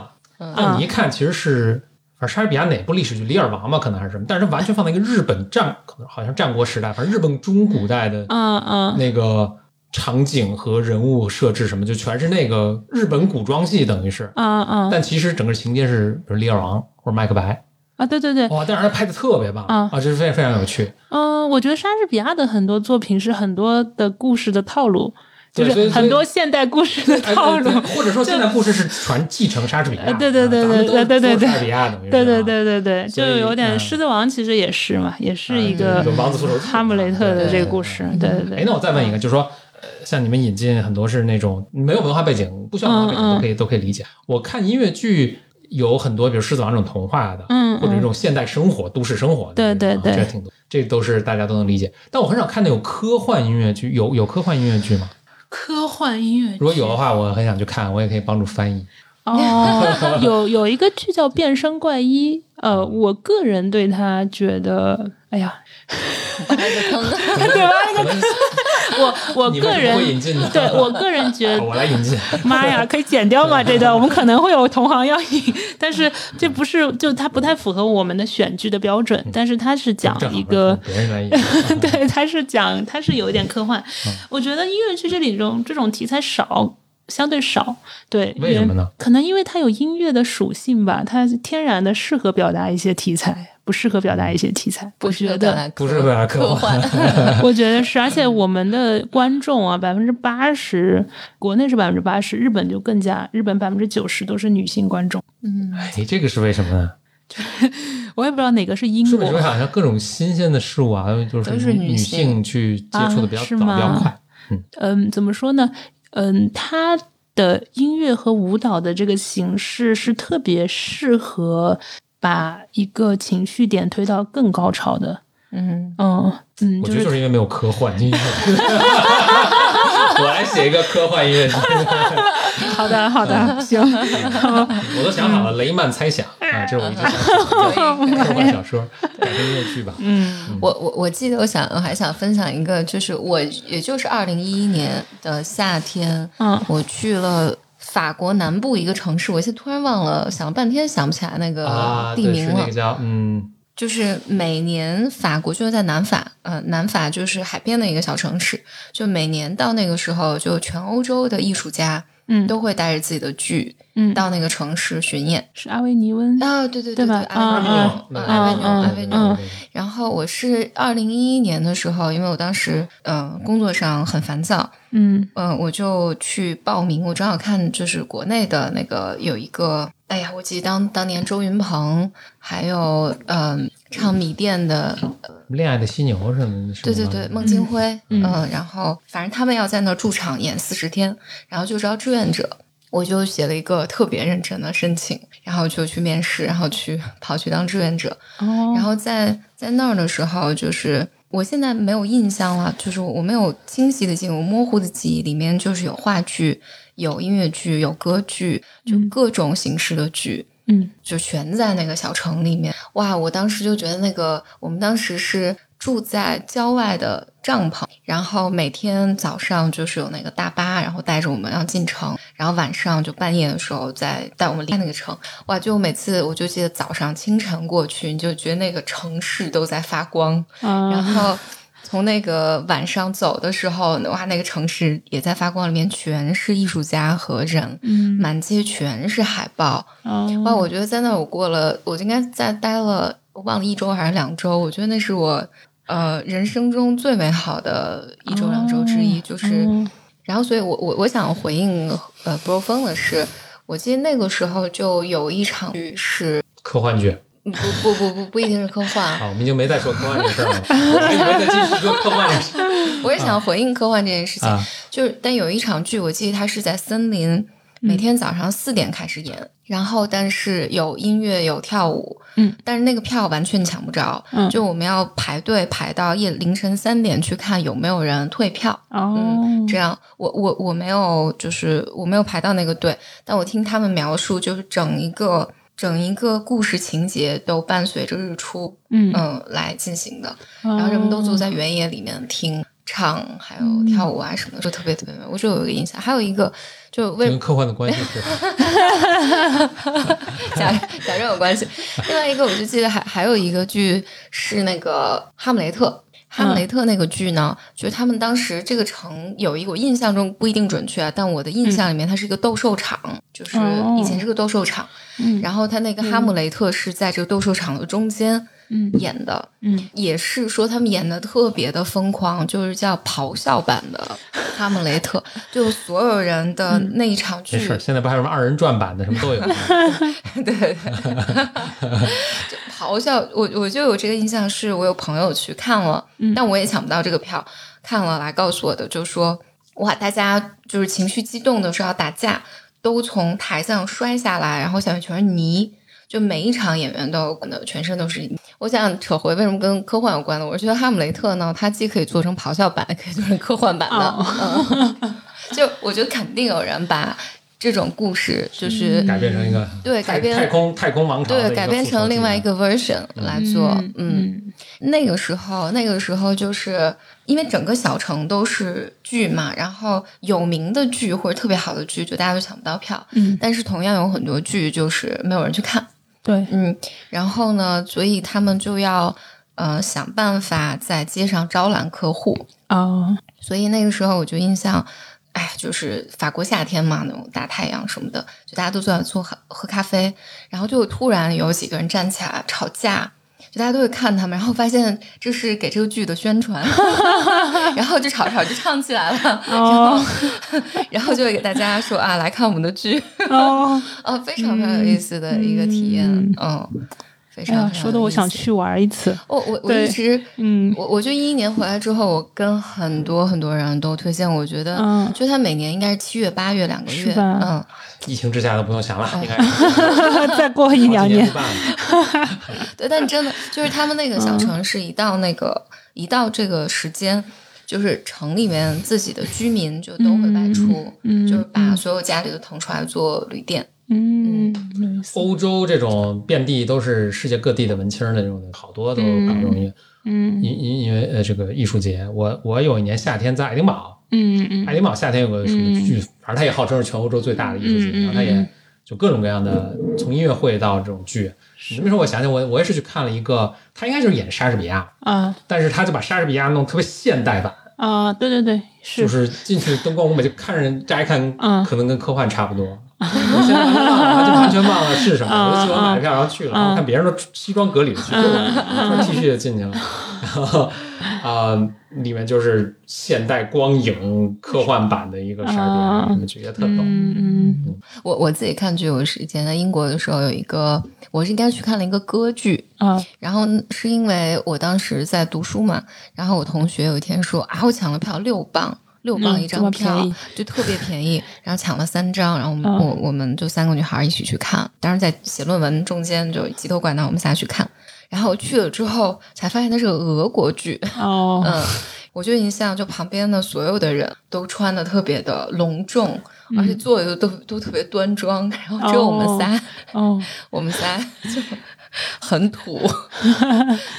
那你一看其实是。莎士比亚哪部历史剧《李尔王》嘛，可能还是什么，但是完全放在一个日本战，可能好像战国时代，反正日本中古代的，嗯嗯，那个场景和人物设置什么，就全是那个日本古装戏等于是。啊啊，但其实整个情节是，比如李尔王或者麦克白。啊，对对对。哦，但是他拍的特别棒。啊，就是非非常有趣。嗯，我觉得莎士比亚的很多作品是很多的故事的套路。就是很多现代故事的套路。或者说现代故事是传继承莎士比亚。对对对对对对对对。莎士比亚等于。对对对对对，就有点狮子王其实也是嘛，也是一个。哈姆雷特的这个故事。对对对。哎，那我再问一个，就是说。像你们引进很多是那种没有文化背景，不需要文化背景都可以都可以理解。我看音乐剧有很多，比如《狮子王》这种童话的，嗯，或者这种现代生活、都市生活，对对对，这挺多，这都是大家都能理解。但我很少看那种科幻音乐剧，有有科幻音乐剧吗？科幻音乐剧，如果有的话，我很想去看，我也可以帮助翻译。哦，有有一个剧叫《变身怪医》，呃，我个人对他觉得，哎呀，对吧？那个。我我个人对我个人觉得，我来引进。妈呀，可以剪掉吗？这段我们可能会有同行要引，但是这不是就它不太符合我们的选剧的标准。但是它是讲一个，对，它是讲它是有一点科幻。我觉得音乐剧这里中这种题材少。相对少，对，为什么呢？可能因为它有音乐的属性吧，它天然的适合表达一些题材，不适合表达一些题材。不觉得不适合表达科幻，我觉得是。而且我们的观众啊，百分之八十，国内是百分之八十，日本就更加，日本百分之九十都是女性观众。嗯，哎，这个是为什么呢？我也不知道哪个是因果。是好像各种新鲜的事物啊，就是女性去接触的比较早、比较快。嗯嗯，怎么说呢？嗯，他的音乐和舞蹈的这个形式是特别适合把一个情绪点推到更高潮的。嗯嗯嗯，我觉得就是因为没有科幻音乐。我来写一个科幻音乐剧。好的，好的，行。我都想好了，雷曼猜想啊，这是我一直想科幻小说改成音乐剧吧。嗯，我我我记得，我想我还想分享一个，就是我也就是二零一一年的夏天，嗯，我去了法国南部一个城市，我现在突然忘了，想了半天想不起来那个地名了。那个叫嗯。就是每年法国就是在南法，呃，南法就是海边的一个小城市。就每年到那个时候，就全欧洲的艺术家，嗯，都会带着自己的剧，嗯，到那个城市巡演。是阿维尼翁啊，对对对吧？阿维尼翁，阿维尼，阿维尼。然后我是二零一一年的时候，因为我当时嗯工作上很烦躁，嗯嗯，我就去报名。我正好看就是国内的那个有一个。哎呀，我记得当当年周云鹏，还有嗯，唱米店的《恋爱的犀牛》什么的，对对对，孟京辉，嗯，然后反正他们要在那驻场演四十天，然后就招志愿者，我就写了一个特别认真的申请，然后就去面试，然后去跑去当志愿者，哦，然后在在那儿的时候，就是我现在没有印象了，就是我没有清晰的记忆，我模糊的记忆里面就是有话剧。有音乐剧，有歌剧，就各种形式的剧，嗯，就全在那个小城里面。哇，我当时就觉得那个，我们当时是住在郊外的帐篷，然后每天早上就是有那个大巴，然后带着我们要进城，然后晚上就半夜的时候再带我们离开那个城。哇！就每次我就记得早上清晨过去，你就觉得那个城市都在发光，然后从那个晚上走的时候，哇，那个城市也在发光，里面全是艺术家和人，嗯，满街全是海报。哇！我觉得在那我过了，我应该在待了，我忘了一周还是两周。我觉得那是我。呃，人生中最美好的一周两周之一，就是，然后，所以我我我想回应呃，波峰的是，我记得那个时候就有一场剧是科幻剧，不不不不不一定是科幻，好，我们已经没再说科幻这事儿了，我还以为在继续说科幻这事，我也想回应科幻这件事情，就是，但有一场剧，我记得它是在森林，每天早上四点开始演。然后，但是有音乐有跳舞，嗯，但是那个票完全抢不着，嗯，就我们要排队排到夜凌晨三点去看有没有人退票，哦，这样，我我我没有，就是我没有排到那个队，但我听他们描述，就是整一个整一个故事情节都伴随着日出，嗯嗯来进行的，然后人们都坐在原野里面听。唱还有跳舞啊什么的，就特别特别美。我就有一个印象，还有一个就为跟科幻的关系是 假假装有关系。另外一个，我就记得还还有一个剧是那个《哈姆雷特》。哈姆雷特那个剧呢，就是他们当时这个城有一个，我印象中不一定准确，但我的印象里面它是一个斗兽场，就是以前是个斗兽场。然后他那个哈姆雷特是在这个斗兽场的中间。演的，嗯，也是说他们演的特别的疯狂，就是叫咆哮版的 《哈姆雷特》，就所有人的那一场剧。没事，现在不还有什么二人转版的，什么都有。对对对，就咆哮，我我就有这个印象，是我有朋友去看了，但我也抢不到这个票，看了来告诉我的，就说哇，大家就是情绪激动的时候要打架，都从台上摔下来，然后下面全是泥。就每一场演员都可能全身都是。我想扯回为什么跟科幻有关的？我觉得《哈姆雷特》呢，它既可以做成咆哮版，也可以做成科幻版的。嗯就我觉得肯定有人把这种故事就是改编成一个对改编太空太空王朝对改编成另外一个 version 来做。嗯，那个时候那个时候就是因为整个小城都是剧嘛，然后有名的剧或者特别好的剧，就大家都抢不到票。嗯，但是同样有很多剧就是没有人去看。对，嗯，然后呢，所以他们就要呃想办法在街上招揽客户啊。所以那个时候我就印象，哎，就是法国夏天嘛，那种大太阳什么的，就大家都坐在坐喝喝咖啡，然后就突然有几个人站起来吵架。就大家都会看他们，然后发现这是给这个剧的宣传，然后就吵吵就唱起来了，然后然后就会给大家说啊，来看我们的剧哦，哦，非常非常有意思的一个体验，嗯，非常说的我想去玩一次。我我我一直嗯，我我就一一年回来之后，我跟很多很多人都推荐，我觉得，嗯，就他每年应该是七月八月两个月，嗯。疫情之下都不用想了，应该 再过一两年。对，但真的就是他们那个小城市，一到那个一到这个时间，就是城里面自己的居民就都会外出，嗯就是把所有家里都腾出来做旅店。嗯，欧洲这种遍地都是世界各地的文青的那种，好多都搞这种。嗯，因因因为呃这个艺术节，我我有一年夏天在爱丁堡。嗯嗯，爱丁堡夏天有个什么剧，反正它也号称是全欧洲最大的艺术节，然后它也就各种各样的，从音乐会到这种剧。你么说，我想想，我我也是去看了一个，他应该就是演莎士比亚啊，但是他就把莎士比亚弄特别现代版啊，对对对，是，就是。进去灯光舞美，就看着乍一看，嗯，可能跟科幻差不多。我现在完全忘了，就完全忘了是什么，我就喜欢买了票然后去了，然后看别人都西装革履的去，穿 T 恤就进去了，然 后啊。里面就是现代光影科幻版的一个莎士比亚，你们觉得特逗？嗯嗯，我我自己看剧，我是以前在英国的时候有一个，我是应该去看了一个歌剧啊。然后是因为我当时在读书嘛，然后我同学有一天说啊，我抢了票六磅，六磅一张票，就特别便宜。然后抢了三张，然后我们我我们就三个女孩一起去看，当时在写论文中间就急头拐脑，我们仨去看。然后去了之后，才发现那是个俄国剧。哦，嗯，我就印象，就旁边的所有的人都穿的特别的隆重，而且坐的都都特别端庄，然后只有我们仨。哦，我们仨就 很土，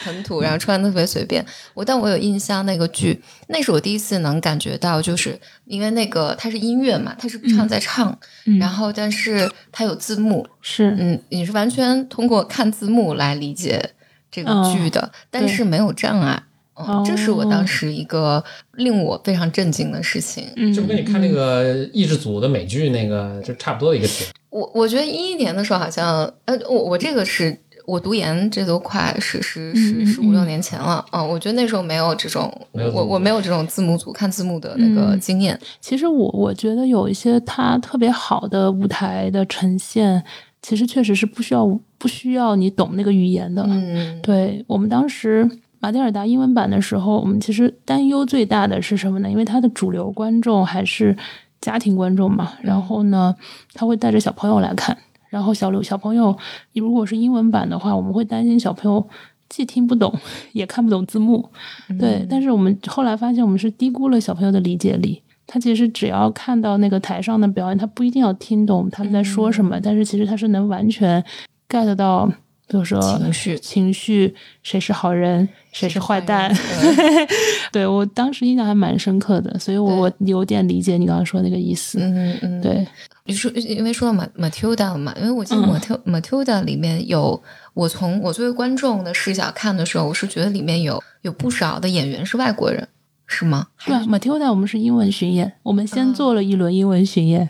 很土，然后穿的特别随便。我但我有印象那个剧，那是我第一次能感觉到，就是因为那个它是音乐嘛，它是唱在唱，然后但是它有字幕，是嗯，你是完全通过看字幕来理解这个剧的，但是没有障碍。嗯，这是我当时一个令我非常震惊的事情，就跟你看那个异制组的美剧那个就差不多的一个点。我我觉得一一年的时候好像，呃，我我这个是我读研，这都快十十十十五六年前了，嗯，我觉得那时候没有这种，我我没有这种字幕组看字幕的那个经验。其实我我觉得有一些它特别好的舞台的呈现，其实确实是不需要不需要你懂那个语言的。嗯，对我们当时。马蒂尔达英文版的时候，我们其实担忧最大的是什么呢？因为它的主流观众还是家庭观众嘛。然后呢，他会带着小朋友来看。然后小刘小朋友，如果是英文版的话，我们会担心小朋友既听不懂，也看不懂字幕。对，但是我们后来发现，我们是低估了小朋友的理解力。他其实只要看到那个台上的表演，他不一定要听懂他们在说什么，但是其实他是能完全 get 到。比如说情绪，情绪，谁是好人，谁是坏蛋？对我当时印象还蛮深刻的，所以我我有点理解你刚刚说那个意思。嗯嗯，对。你说，因为说到马马 Matilda 嘛，因为我记得 Matilda 里面有我从我作为观众的视角看的时候，我是觉得里面有有不少的演员是外国人。是吗？对，Matilda，我们是英文巡演，我们先做了一轮英文巡演，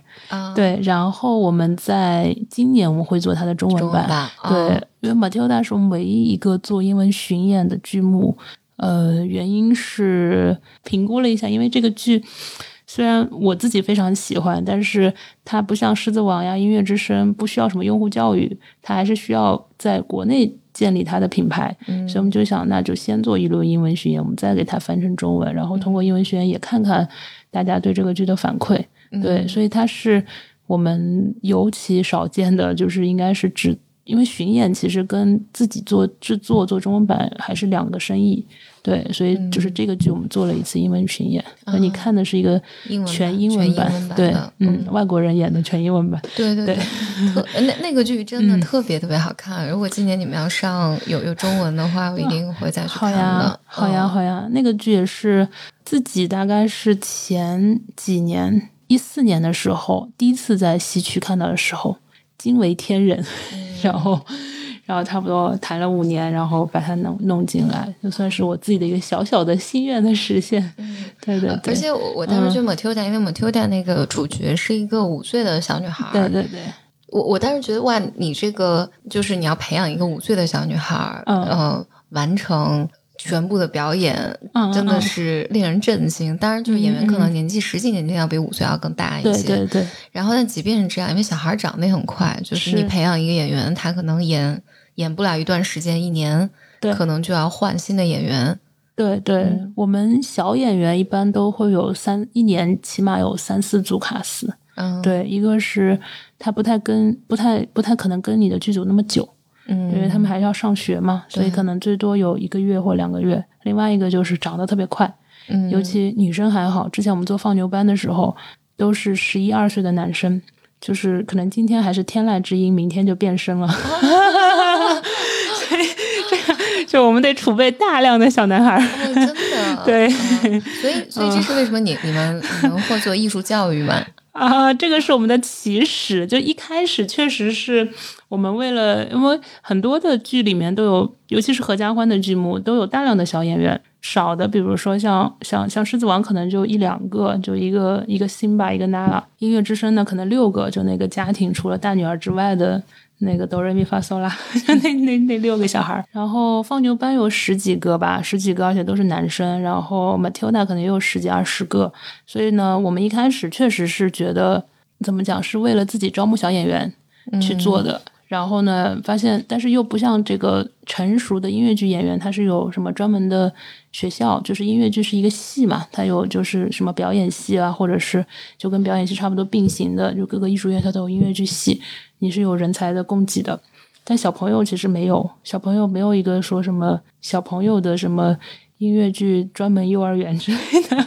对，然后我们在今年我们会做它的中文版，对，因为 Matilda 是我们唯一一个做英文巡演的剧目，呃，原因是评估了一下，因为这个剧虽然我自己非常喜欢，但是它不像《狮子王》呀、《音乐之声》，不需要什么用户教育，它还是需要在国内。建立它的品牌，所以我们就想，那就先做一轮英文巡演，我们再给它翻成中文，然后通过英文巡演也看看大家对这个剧的反馈。对，所以它是我们尤其少见的，就是应该是只。因为巡演其实跟自己做制作做中文版还是两个生意，对，所以就是这个剧我们做了一次英文巡演，那你看的是一个全英文版，对，嗯，外国人演的全英文版，对对对，那那个剧真的特别特别好看。如果今年你们要上有有中文的话，我一定会再去看的。好呀，好呀，那个剧也是自己大概是前几年一四年的时候第一次在西区看到的时候，惊为天人。然后，然后差不多谈了五年，然后把它弄弄进来，就算是我自己的一个小小的心愿的实现。对对对。而且我我当时觉得 Matilda，因为 Matilda 那个主角是一个五岁的小女孩。对对对。我我当时觉得哇，你这个就是你要培养一个五岁的小女孩，嗯，完成。全部的表演真的是令人震惊。当然，就是演员可能年纪十几年，要比五岁要更大一些。对对对。然后，但即便是这样，因为小孩长得也很快，就是你培养一个演员，他可能演演不了一段时间，一年，可能就要换新的演员。对对，我们小演员一般都会有三一年，起码有三四组卡司。嗯，对，一个是他不太跟，不太不太可能跟你的剧组那么久。嗯，因为他们还是要上学嘛，所以可能最多有一个月或两个月。另外一个就是长得特别快，嗯，尤其女生还好。之前我们做放牛班的时候，都是十一二岁的男生，就是可能今天还是天籁之音，明天就变声了。所以这个就我们得储备大量的小男孩。真的，对。所以，所以这是为什么你你们你们会做艺术教育吗？啊，这个是我们的起始，就一开始确实是我们为了，因为很多的剧里面都有，尤其是合家欢的剧目，都有大量的小演员，少的比如说像像像狮子王可能就一两个，就一个一个辛巴，一个娜拉，音乐之声呢可能六个，就那个家庭除了大女儿之外的。那个哆瑞咪发嗦啦，那那那六个小孩然后放牛班有十几个吧，十几个，而且都是男生。然后 Matilda 可能也有十几二十个。所以呢，我们一开始确实是觉得，怎么讲，是为了自己招募小演员去做的。然后呢，发现，但是又不像这个成熟的音乐剧演员，他是有什么专门的学校，就是音乐剧是一个系嘛，他有就是什么表演系啊，或者是就跟表演系差不多并行的，就各个艺术院校都有音乐剧系。你是有人才的供给的，但小朋友其实没有，小朋友没有一个说什么小朋友的什么音乐剧专门幼儿园之类的，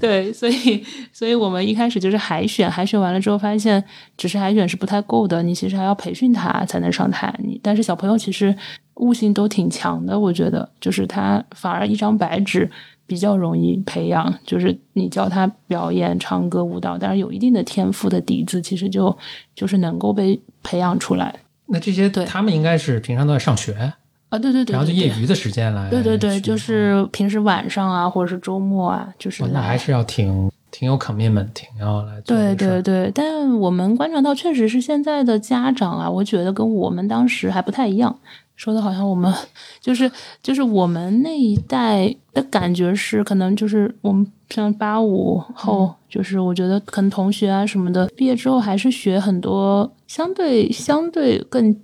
对，所以，所以我们一开始就是海选，海选完了之后发现，只是海选是不太够的，你其实还要培训他才能上台。你但是小朋友其实悟性都挺强的，我觉得，就是他反而一张白纸比较容易培养，就是你教他表演、唱歌、舞蹈，但是有一定的天赋的底子，其实就就是能够被培养出来。那这些对他们应该是平常都在上学。啊，对对对，然后就业余的时间来，对对对，就是平时晚上啊，或者是周末啊，就是那还是要挺挺有 commitment，挺要来。对对对，但我们观察到，确实是现在的家长啊，我觉得跟我们当时还不太一样。说的好像我们就是就是我们那一代的感觉是，可能就是我们像八五后，就是我觉得可能同学啊什么的，毕业之后还是学很多相对相对更。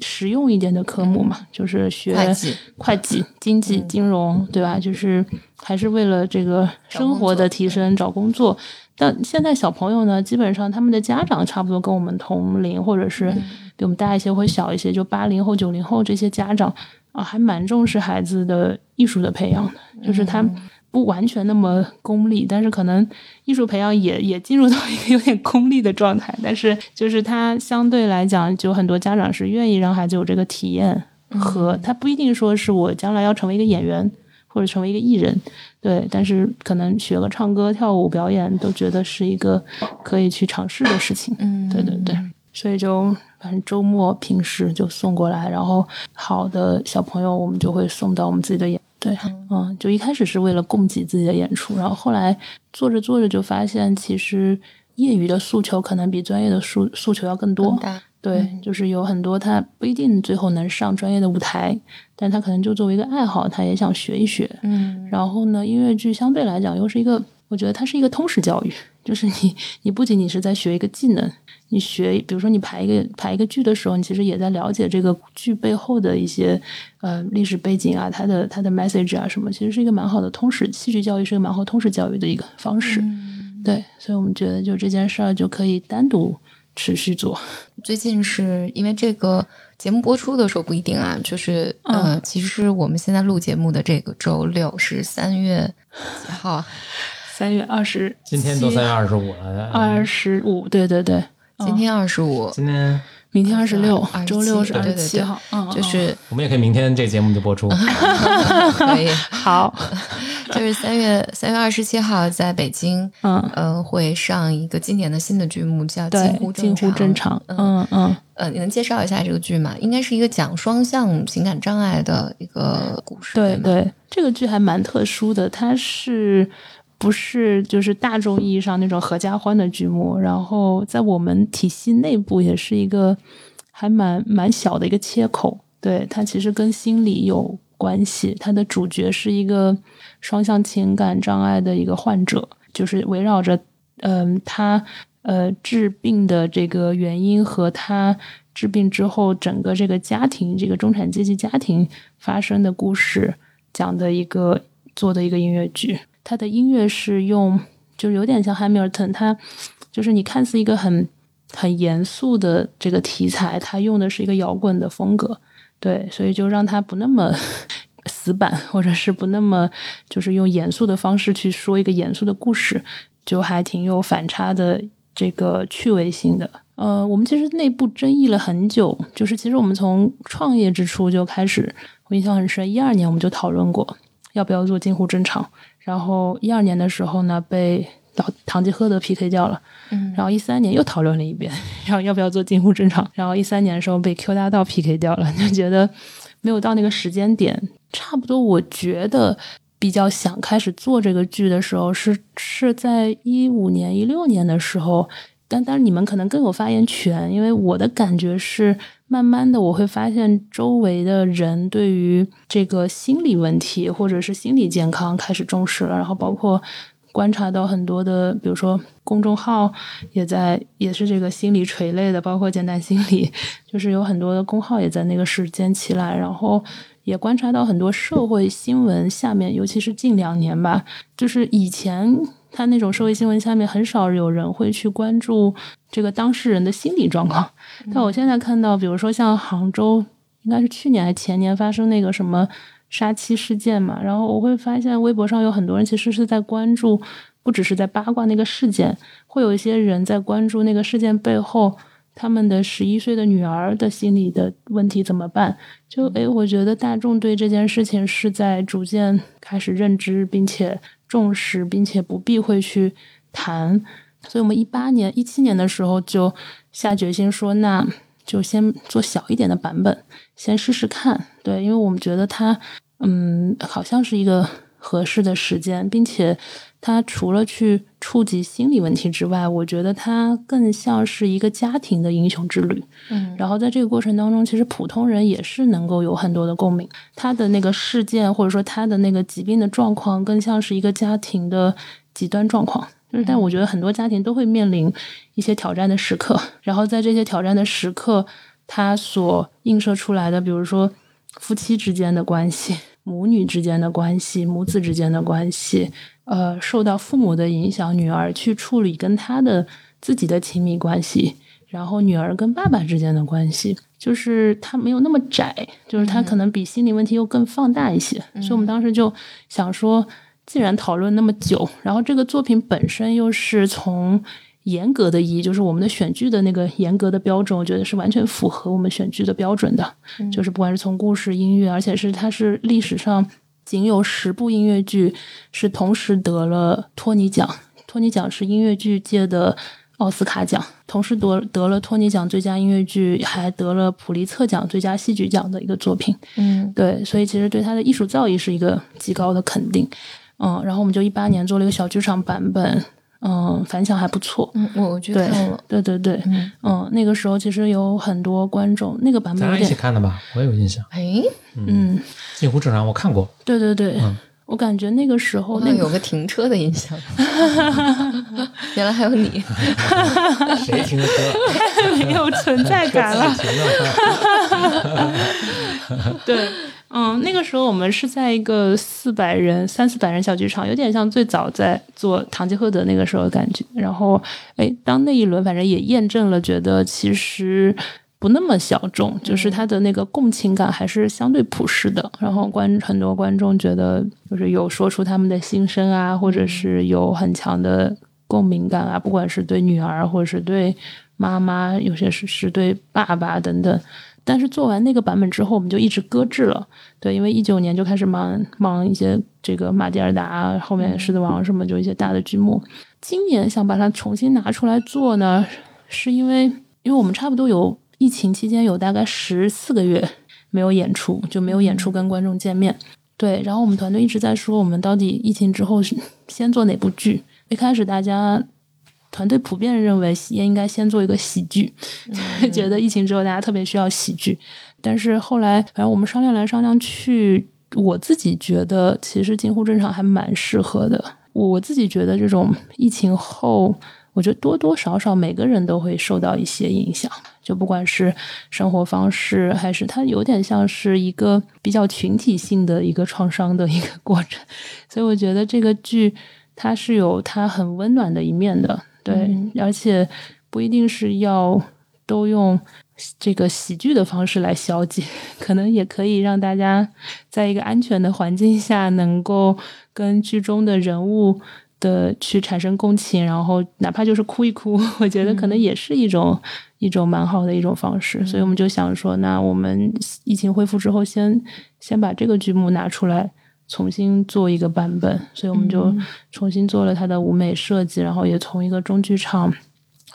实用一点的科目嘛，就是学会计、会计、经济、金融，对吧？就是还是为了这个生活的提升找工作。但现在小朋友呢，基本上他们的家长差不多跟我们同龄，或者是比我们大一些或小一些，就八零后、九零后这些家长啊，还蛮重视孩子的艺术的培养的，就是他。不完全那么功利，但是可能艺术培养也 也进入到一个有点功利的状态。但是就是他相对来讲，就很多家长是愿意让孩子有这个体验，和他不一定说是我将来要成为一个演员或者成为一个艺人，对，但是可能学个唱歌、跳舞、表演都觉得是一个可以去尝试的事情。嗯，对对对，所以就反正周末平时就送过来，然后好的小朋友我们就会送到我们自己的演。对，嗯，就一开始是为了供给自己的演出，然后后来做着做着就发现，其实业余的诉求可能比专业的诉诉求要更多。对，就是有很多他不一定最后能上专业的舞台，但他可能就作为一个爱好，他也想学一学。嗯，然后呢，音乐剧相对来讲又是一个，我觉得它是一个通识教育，就是你你不仅仅是在学一个技能。你学，比如说你排一个排一个剧的时候，你其实也在了解这个剧背后的一些呃历史背景啊，它的它的 message 啊什么，其实是一个蛮好的通识戏剧教育，是一个蛮好通识教育的一个方式。对，所以我们觉得就这件事儿就可以单独持续做。最近是因为这个节目播出的时候不一定啊，就是呃，其实我们现在录节目的这个周六是三月几号？三月二十，今天都三月二十五了。二十五，对对对。今天二十五，今天明天二十六，周六是二十七号，就是我们也可以明天这节目就播出，可以。好，就是三月三月二十七号在北京，嗯。呃会上一个今年的新的剧目叫《近乎近乎正常》，嗯。嗯呃，你能介绍一下这个剧吗？应该是一个讲双向情感障碍的一个故事，对对，这个剧还蛮特殊的，它是。不是，就是大众意义上那种合家欢的剧目，然后在我们体系内部也是一个还蛮蛮小的一个切口。对它其实跟心理有关系，它的主角是一个双向情感障碍的一个患者，就是围绕着嗯他呃治病的这个原因和他治病之后整个这个家庭这个中产阶级家庭发生的故事讲的一个做的一个音乐剧。他的音乐是用，就有点像汉密尔顿，他就是你看似一个很很严肃的这个题材，他用的是一个摇滚的风格，对，所以就让他不那么 死板，或者是不那么就是用严肃的方式去说一个严肃的故事，就还挺有反差的这个趣味性的。呃，我们其实内部争议了很久，就是其实我们从创业之初就开始，我印象很深，一二年我们就讨论过要不要做近乎正常。然后一二年的时候呢，被老堂吉诃德 PK 掉了。嗯，然后一三年又讨论了一遍，然后要不要做近乎正常？然后一三年的时候被 Q 大道 PK 掉了，就觉得没有到那个时间点。差不多，我觉得比较想开始做这个剧的时候，是是在一五年、一六年的时候。但但是你们可能更有发言权，因为我的感觉是。慢慢的，我会发现周围的人对于这个心理问题或者是心理健康开始重视了，然后包括观察到很多的，比如说公众号也在也是这个心理垂类的，包括简单心理，就是有很多的公号也在那个时间起来，然后也观察到很多社会新闻下面，尤其是近两年吧，就是以前。他那种社会新闻下面很少有人会去关注这个当事人的心理状况，但我现在看到，比如说像杭州，应该是去年还前年发生那个什么杀妻事件嘛，然后我会发现微博上有很多人其实是在关注不只是在八卦那个事件，会有一些人在关注那个事件背后。他们的十一岁的女儿的心理的问题怎么办？就诶，我觉得大众对这件事情是在逐渐开始认知，并且重视，并且不避讳去谈。所以，我们一八年、一七年的时候就下决心说，那就先做小一点的版本，先试试看。对，因为我们觉得它，嗯，好像是一个合适的时间，并且。它除了去触及心理问题之外，我觉得它更像是一个家庭的英雄之旅。嗯，然后在这个过程当中，其实普通人也是能够有很多的共鸣。他的那个事件或者说他的那个疾病的状况，更像是一个家庭的极端状况。就是，但我觉得很多家庭都会面临一些挑战的时刻。然后在这些挑战的时刻，他所映射出来的，比如说夫妻之间的关系、母女之间的关系、母子之间的关系。呃，受到父母的影响，女儿去处理跟她的自己的亲密关系，然后女儿跟爸爸之间的关系，就是她没有那么窄，就是她可能比心理问题又更放大一些。所以我们当时就想说，既然讨论那么久，然后这个作品本身又是从严格的意义，就是我们的选剧的那个严格的标准，我觉得是完全符合我们选剧的标准的，就是不管是从故事、音乐，而且是它是历史上。仅有十部音乐剧是同时得了托尼奖，托尼奖是音乐剧界的奥斯卡奖，同时得得了托尼奖最佳音乐剧，还得了普利策奖最佳戏剧奖的一个作品。嗯，对，所以其实对他的艺术造诣是一个极高的肯定。嗯，然后我们就一八年做了一个小剧场版本。嗯，反响还不错。嗯，我我去看了。对对对，嗯，那个时候其实有很多观众，那个版本咱俩一起看的吧？我有印象。哎，嗯，近乎正常，我看过。对对对，我感觉那个时候那有个停车的印象。原来还有你。谁停车？太？没有存在感了。对。嗯，那个时候我们是在一个四百人、三四百人小剧场，有点像最早在做《堂吉诃德》那个时候的感觉。然后，哎，当那一轮反正也验证了，觉得其实不那么小众，就是他的那个共情感还是相对朴实的。然后观很多观众觉得，就是有说出他们的心声啊，或者是有很强的共鸣感啊，不管是对女儿，或者是对妈妈，有些是是对爸爸等等。但是做完那个版本之后，我们就一直搁置了。对，因为一九年就开始忙忙一些这个马蒂尔达，后面狮子王什么，就一些大的剧目。今年想把它重新拿出来做呢，是因为因为我们差不多有疫情期间有大概十四个月没有演出，就没有演出跟观众见面。对，然后我们团队一直在说，我们到底疫情之后是先做哪部剧？一开始大家。团队普遍认为也应该先做一个喜剧，觉得疫情之后大家特别需要喜剧。但是后来，反正我们商量来商量去，我自己觉得其实近乎正常还蛮适合的。我自己觉得这种疫情后，我觉得多多少少每个人都会受到一些影响，就不管是生活方式，还是它有点像是一个比较群体性的一个创伤的一个过程。所以我觉得这个剧它是有它很温暖的一面的。对，而且不一定是要都用这个喜剧的方式来消解，可能也可以让大家在一个安全的环境下，能够跟剧中的人物的去产生共情，然后哪怕就是哭一哭，我觉得可能也是一种一种蛮好的一种方式。所以我们就想说，那我们疫情恢复之后，先先把这个剧目拿出来。重新做一个版本，所以我们就重新做了它的舞美设计，然后也从一个中剧场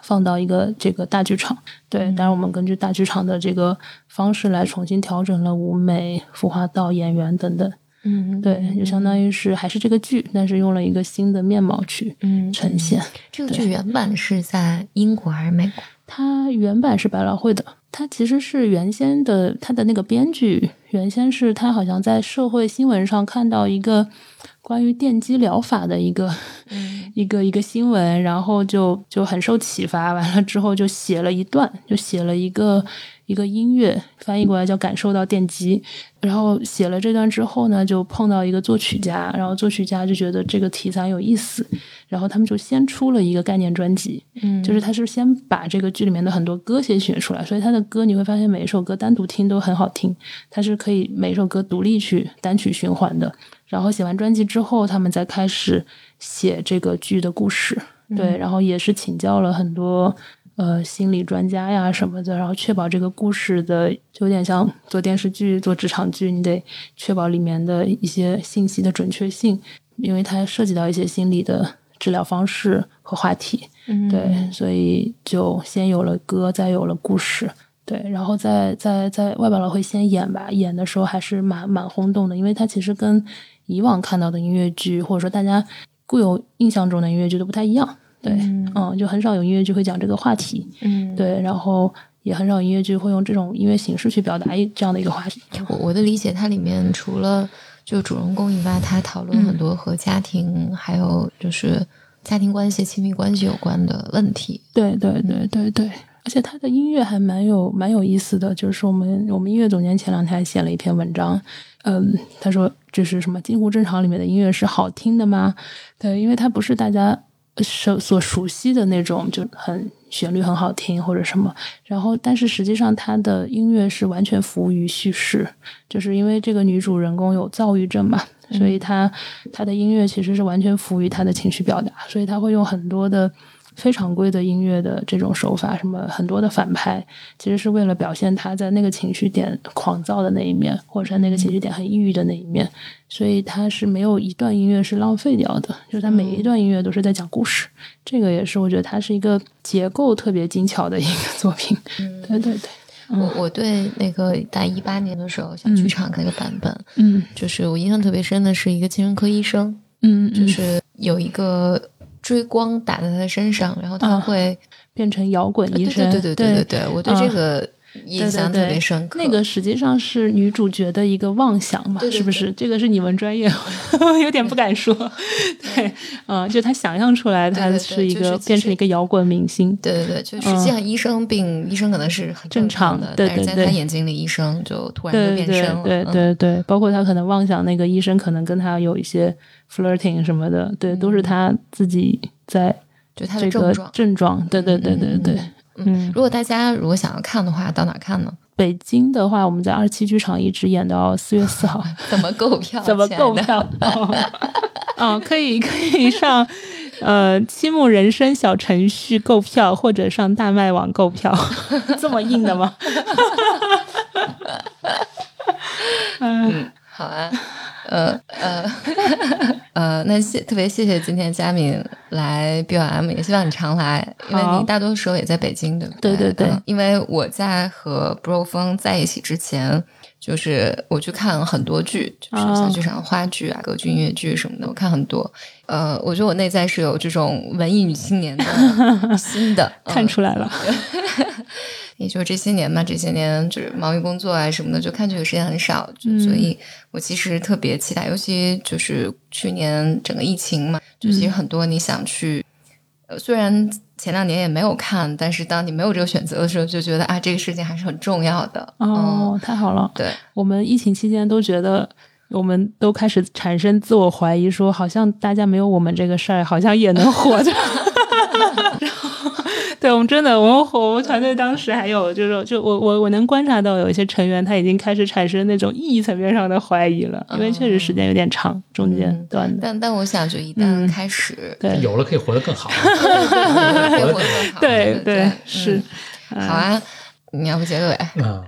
放到一个这个大剧场。对，当然我们根据大剧场的这个方式来重新调整了舞美、服化道、演员等等。嗯，对，就相当于是还是这个剧，但是用了一个新的面貌去呈现。这个剧原版是在英国还是美国？它原版是百老汇的。它其实是原先的，它的那个编剧原先是他好像在社会新闻上看到一个关于电击疗法的一个 一个一个新闻，然后就就很受启发，完了之后就写了一段，就写了一个。一个音乐，翻译过来叫感受到电击。然后写了这段之后呢，就碰到一个作曲家，然后作曲家就觉得这个题材有意思，然后他们就先出了一个概念专辑，嗯，就是他是先把这个剧里面的很多歌先选出来，所以他的歌你会发现每一首歌单独听都很好听，它是可以每首歌独立去单曲循环的。然后写完专辑之后，他们再开始写这个剧的故事，对，然后也是请教了很多。呃，心理专家呀什么的，然后确保这个故事的，就有点像做电视剧、做职场剧，你得确保里面的一些信息的准确性，因为它涉及到一些心理的治疗方式和话题。嗯，对，所以就先有了歌，再有了故事。对，然后在在在外百老汇先演吧，演的时候还是蛮蛮轰动的，因为它其实跟以往看到的音乐剧，或者说大家固有印象中的音乐剧都不太一样。对，嗯，就很少有音乐剧会讲这个话题，嗯，对，然后也很少音乐剧会用这种音乐形式去表达一这样的一个话题。我我的理解，它里面除了就主人公以外，他讨论很多和家庭还有就是家庭关系、亲密关系有关的问题。对，对，对，对，对，而且他的音乐还蛮有蛮有意思的，就是我们我们音乐总监前两天还写了一篇文章，嗯，他说这是什么近乎正常里面的音乐是好听的吗？对，因为它不是大家。熟所熟悉的那种就很旋律很好听或者什么，然后但是实际上他的音乐是完全服务于叙事，就是因为这个女主人公有躁郁症嘛，所以她她的音乐其实是完全服务于她的情绪表达，所以他会用很多的。非常规的音乐的这种手法，什么很多的反拍，其实是为了表现他在那个情绪点狂躁的那一面，或者在那个情绪点很抑郁的那一面，所以他是没有一段音乐是浪费掉的，就是他每一段音乐都是在讲故事。这个也是我觉得它是一个结构特别精巧的一个作品。对对对，我我对那个在一八年的时候小剧场那个版本，嗯，就是我印象特别深的是一个精神科医生，嗯，就是有一个。追光打在他身上，然后他会变成摇滚医生。对对对对对对，我对这个印象特别深刻。那个实际上是女主角的一个妄想嘛，是不是？这个是你们专业，有点不敢说。对，嗯，就他想象出来，他是一个变成一个摇滚明星。对对对，就实际上医生病，医生可能是很正常的，但是在他眼睛里，医生就突然就变身了。对对对，包括他可能妄想那个医生可能跟他有一些。flirting 什么的，对，都是他自己在就他的症状，症状，对对对对对。嗯，如果大家如果想要看的话，到哪看呢？北京的话，我们在二七剧场一直演到四月四号。怎么购票？怎么购票？哦，可以可以上 呃七木人生小程序购票，或者上大麦网购票。这么硬的吗？嗯，好啊。呃呃 呃，那谢特别谢谢今天佳敏来 BOM，也希望你常来，因为你大多时候也在北京，对不对？对对对。因为我在和 Bro 峰在一起之前，就是我去看很多剧，就是像剧场话剧啊、歌剧、音乐剧什么的，我看很多。呃，我觉得我内在是有这种文艺女青年的心的，看出来了。也就这些年嘛，这些年就是忙于工作啊什么的，就看剧的时间很少，所以我其实特别期待，尤其就是去年整个疫情嘛，就其实很多你想去，呃，虽然前两年也没有看，但是当你没有这个选择的时候，就觉得啊，这个事情还是很重要的。哦，太好了！对我们疫情期间都觉得，我们都开始产生自我怀疑，说好像大家没有我们这个事儿，好像也能活着。对我们真的，我们我们团队当时还有就是，就我我我能观察到有一些成员他已经开始产生那种意义层面上的怀疑了，因为确实时间有点长，中间断的。但但我想，就一旦开始，对，有了可以活得更好，可以活得更好。对对是。好啊，你要不结尾啊？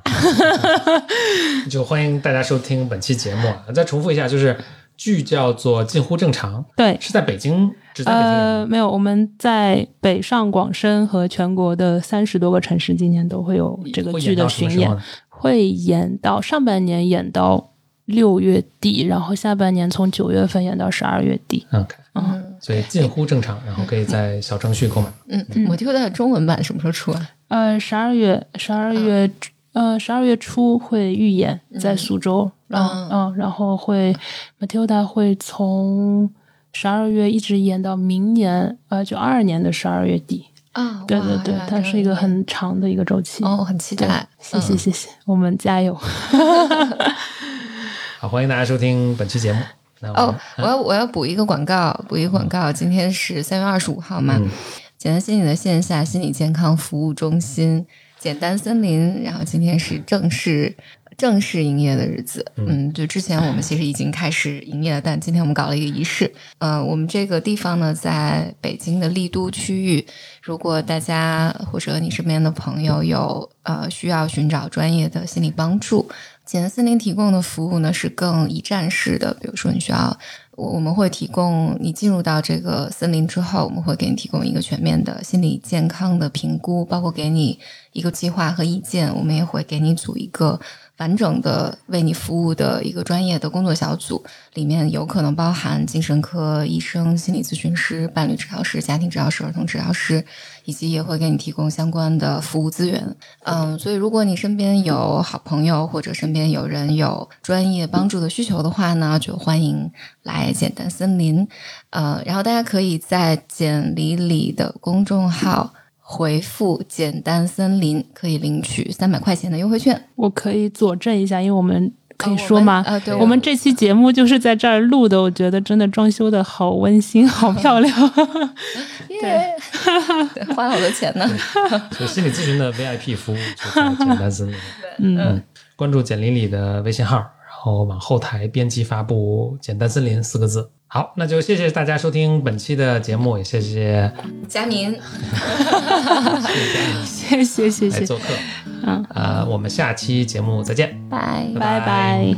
就欢迎大家收听本期节目啊！再重复一下，就是剧叫做《近乎正常》，对，是在北京。呃，没有，我们在北上广深和全国的三十多个城市，今年都会有这个剧的巡演，会演到上半年演到六月底，然后下半年从九月份演到十二月底。OK，嗯，所以近乎正常，然后可以在小程序购买。嗯，嗯我听的中文版什么时候出啊？呃，十二月，十二月，呃，十二月初会预演在苏州，然后，嗯，然后会 Matilda 会从。十二月一直演到明年，呃，就二二年的十二月底。啊，对对对，它是一个很长的一个周期。哦，很期待，谢谢谢谢，我们加油。好，欢迎大家收听本期节目。哦，我要我要补一个广告，补一个广告。今天是三月二十五号嘛？简单心理的线下心理健康服务中心，简单森林。然后今天是正式正式营业的日子。嗯，就之前我们其实已经开始营业了，但今天我们搞了一个仪式。呃，我们这个地方呢，在北京的丽都区域。如果大家或者你身边的朋友有呃需要寻找专业的心理帮助。简单森林提供的服务呢是更一站式的，比如说你需要，我我们会提供你进入到这个森林之后，我们会给你提供一个全面的心理健康的评估，包括给你一个计划和意见，我们也会给你组一个。完整的为你服务的一个专业的工作小组，里面有可能包含精神科医生、心理咨询师、伴侣治疗师、家庭治疗师、儿童治疗师，以及也会给你提供相关的服务资源。嗯，所以如果你身边有好朋友或者身边有人有专业帮助的需求的话呢，就欢迎来简单森林。呃，然后大家可以在简里里的公众号。回复“简单森林”可以领取三百块钱的优惠券。我可以佐证一下，因为我们可以说吗？啊，对，我们这期节目就是在这儿录的。我觉得真的装修的好温馨，好 漂亮。对，花了好多钱呢。所以心理咨询的 VIP 服务就在简单森林。嗯，关注简林里的微信号，然后往后台编辑发布“简单森林”四个字。好，那就谢谢大家收听本期的节目，也谢谢佳宁，谢谢谢谢来做客，嗯呃，我们下期节目再见，拜拜拜。拜。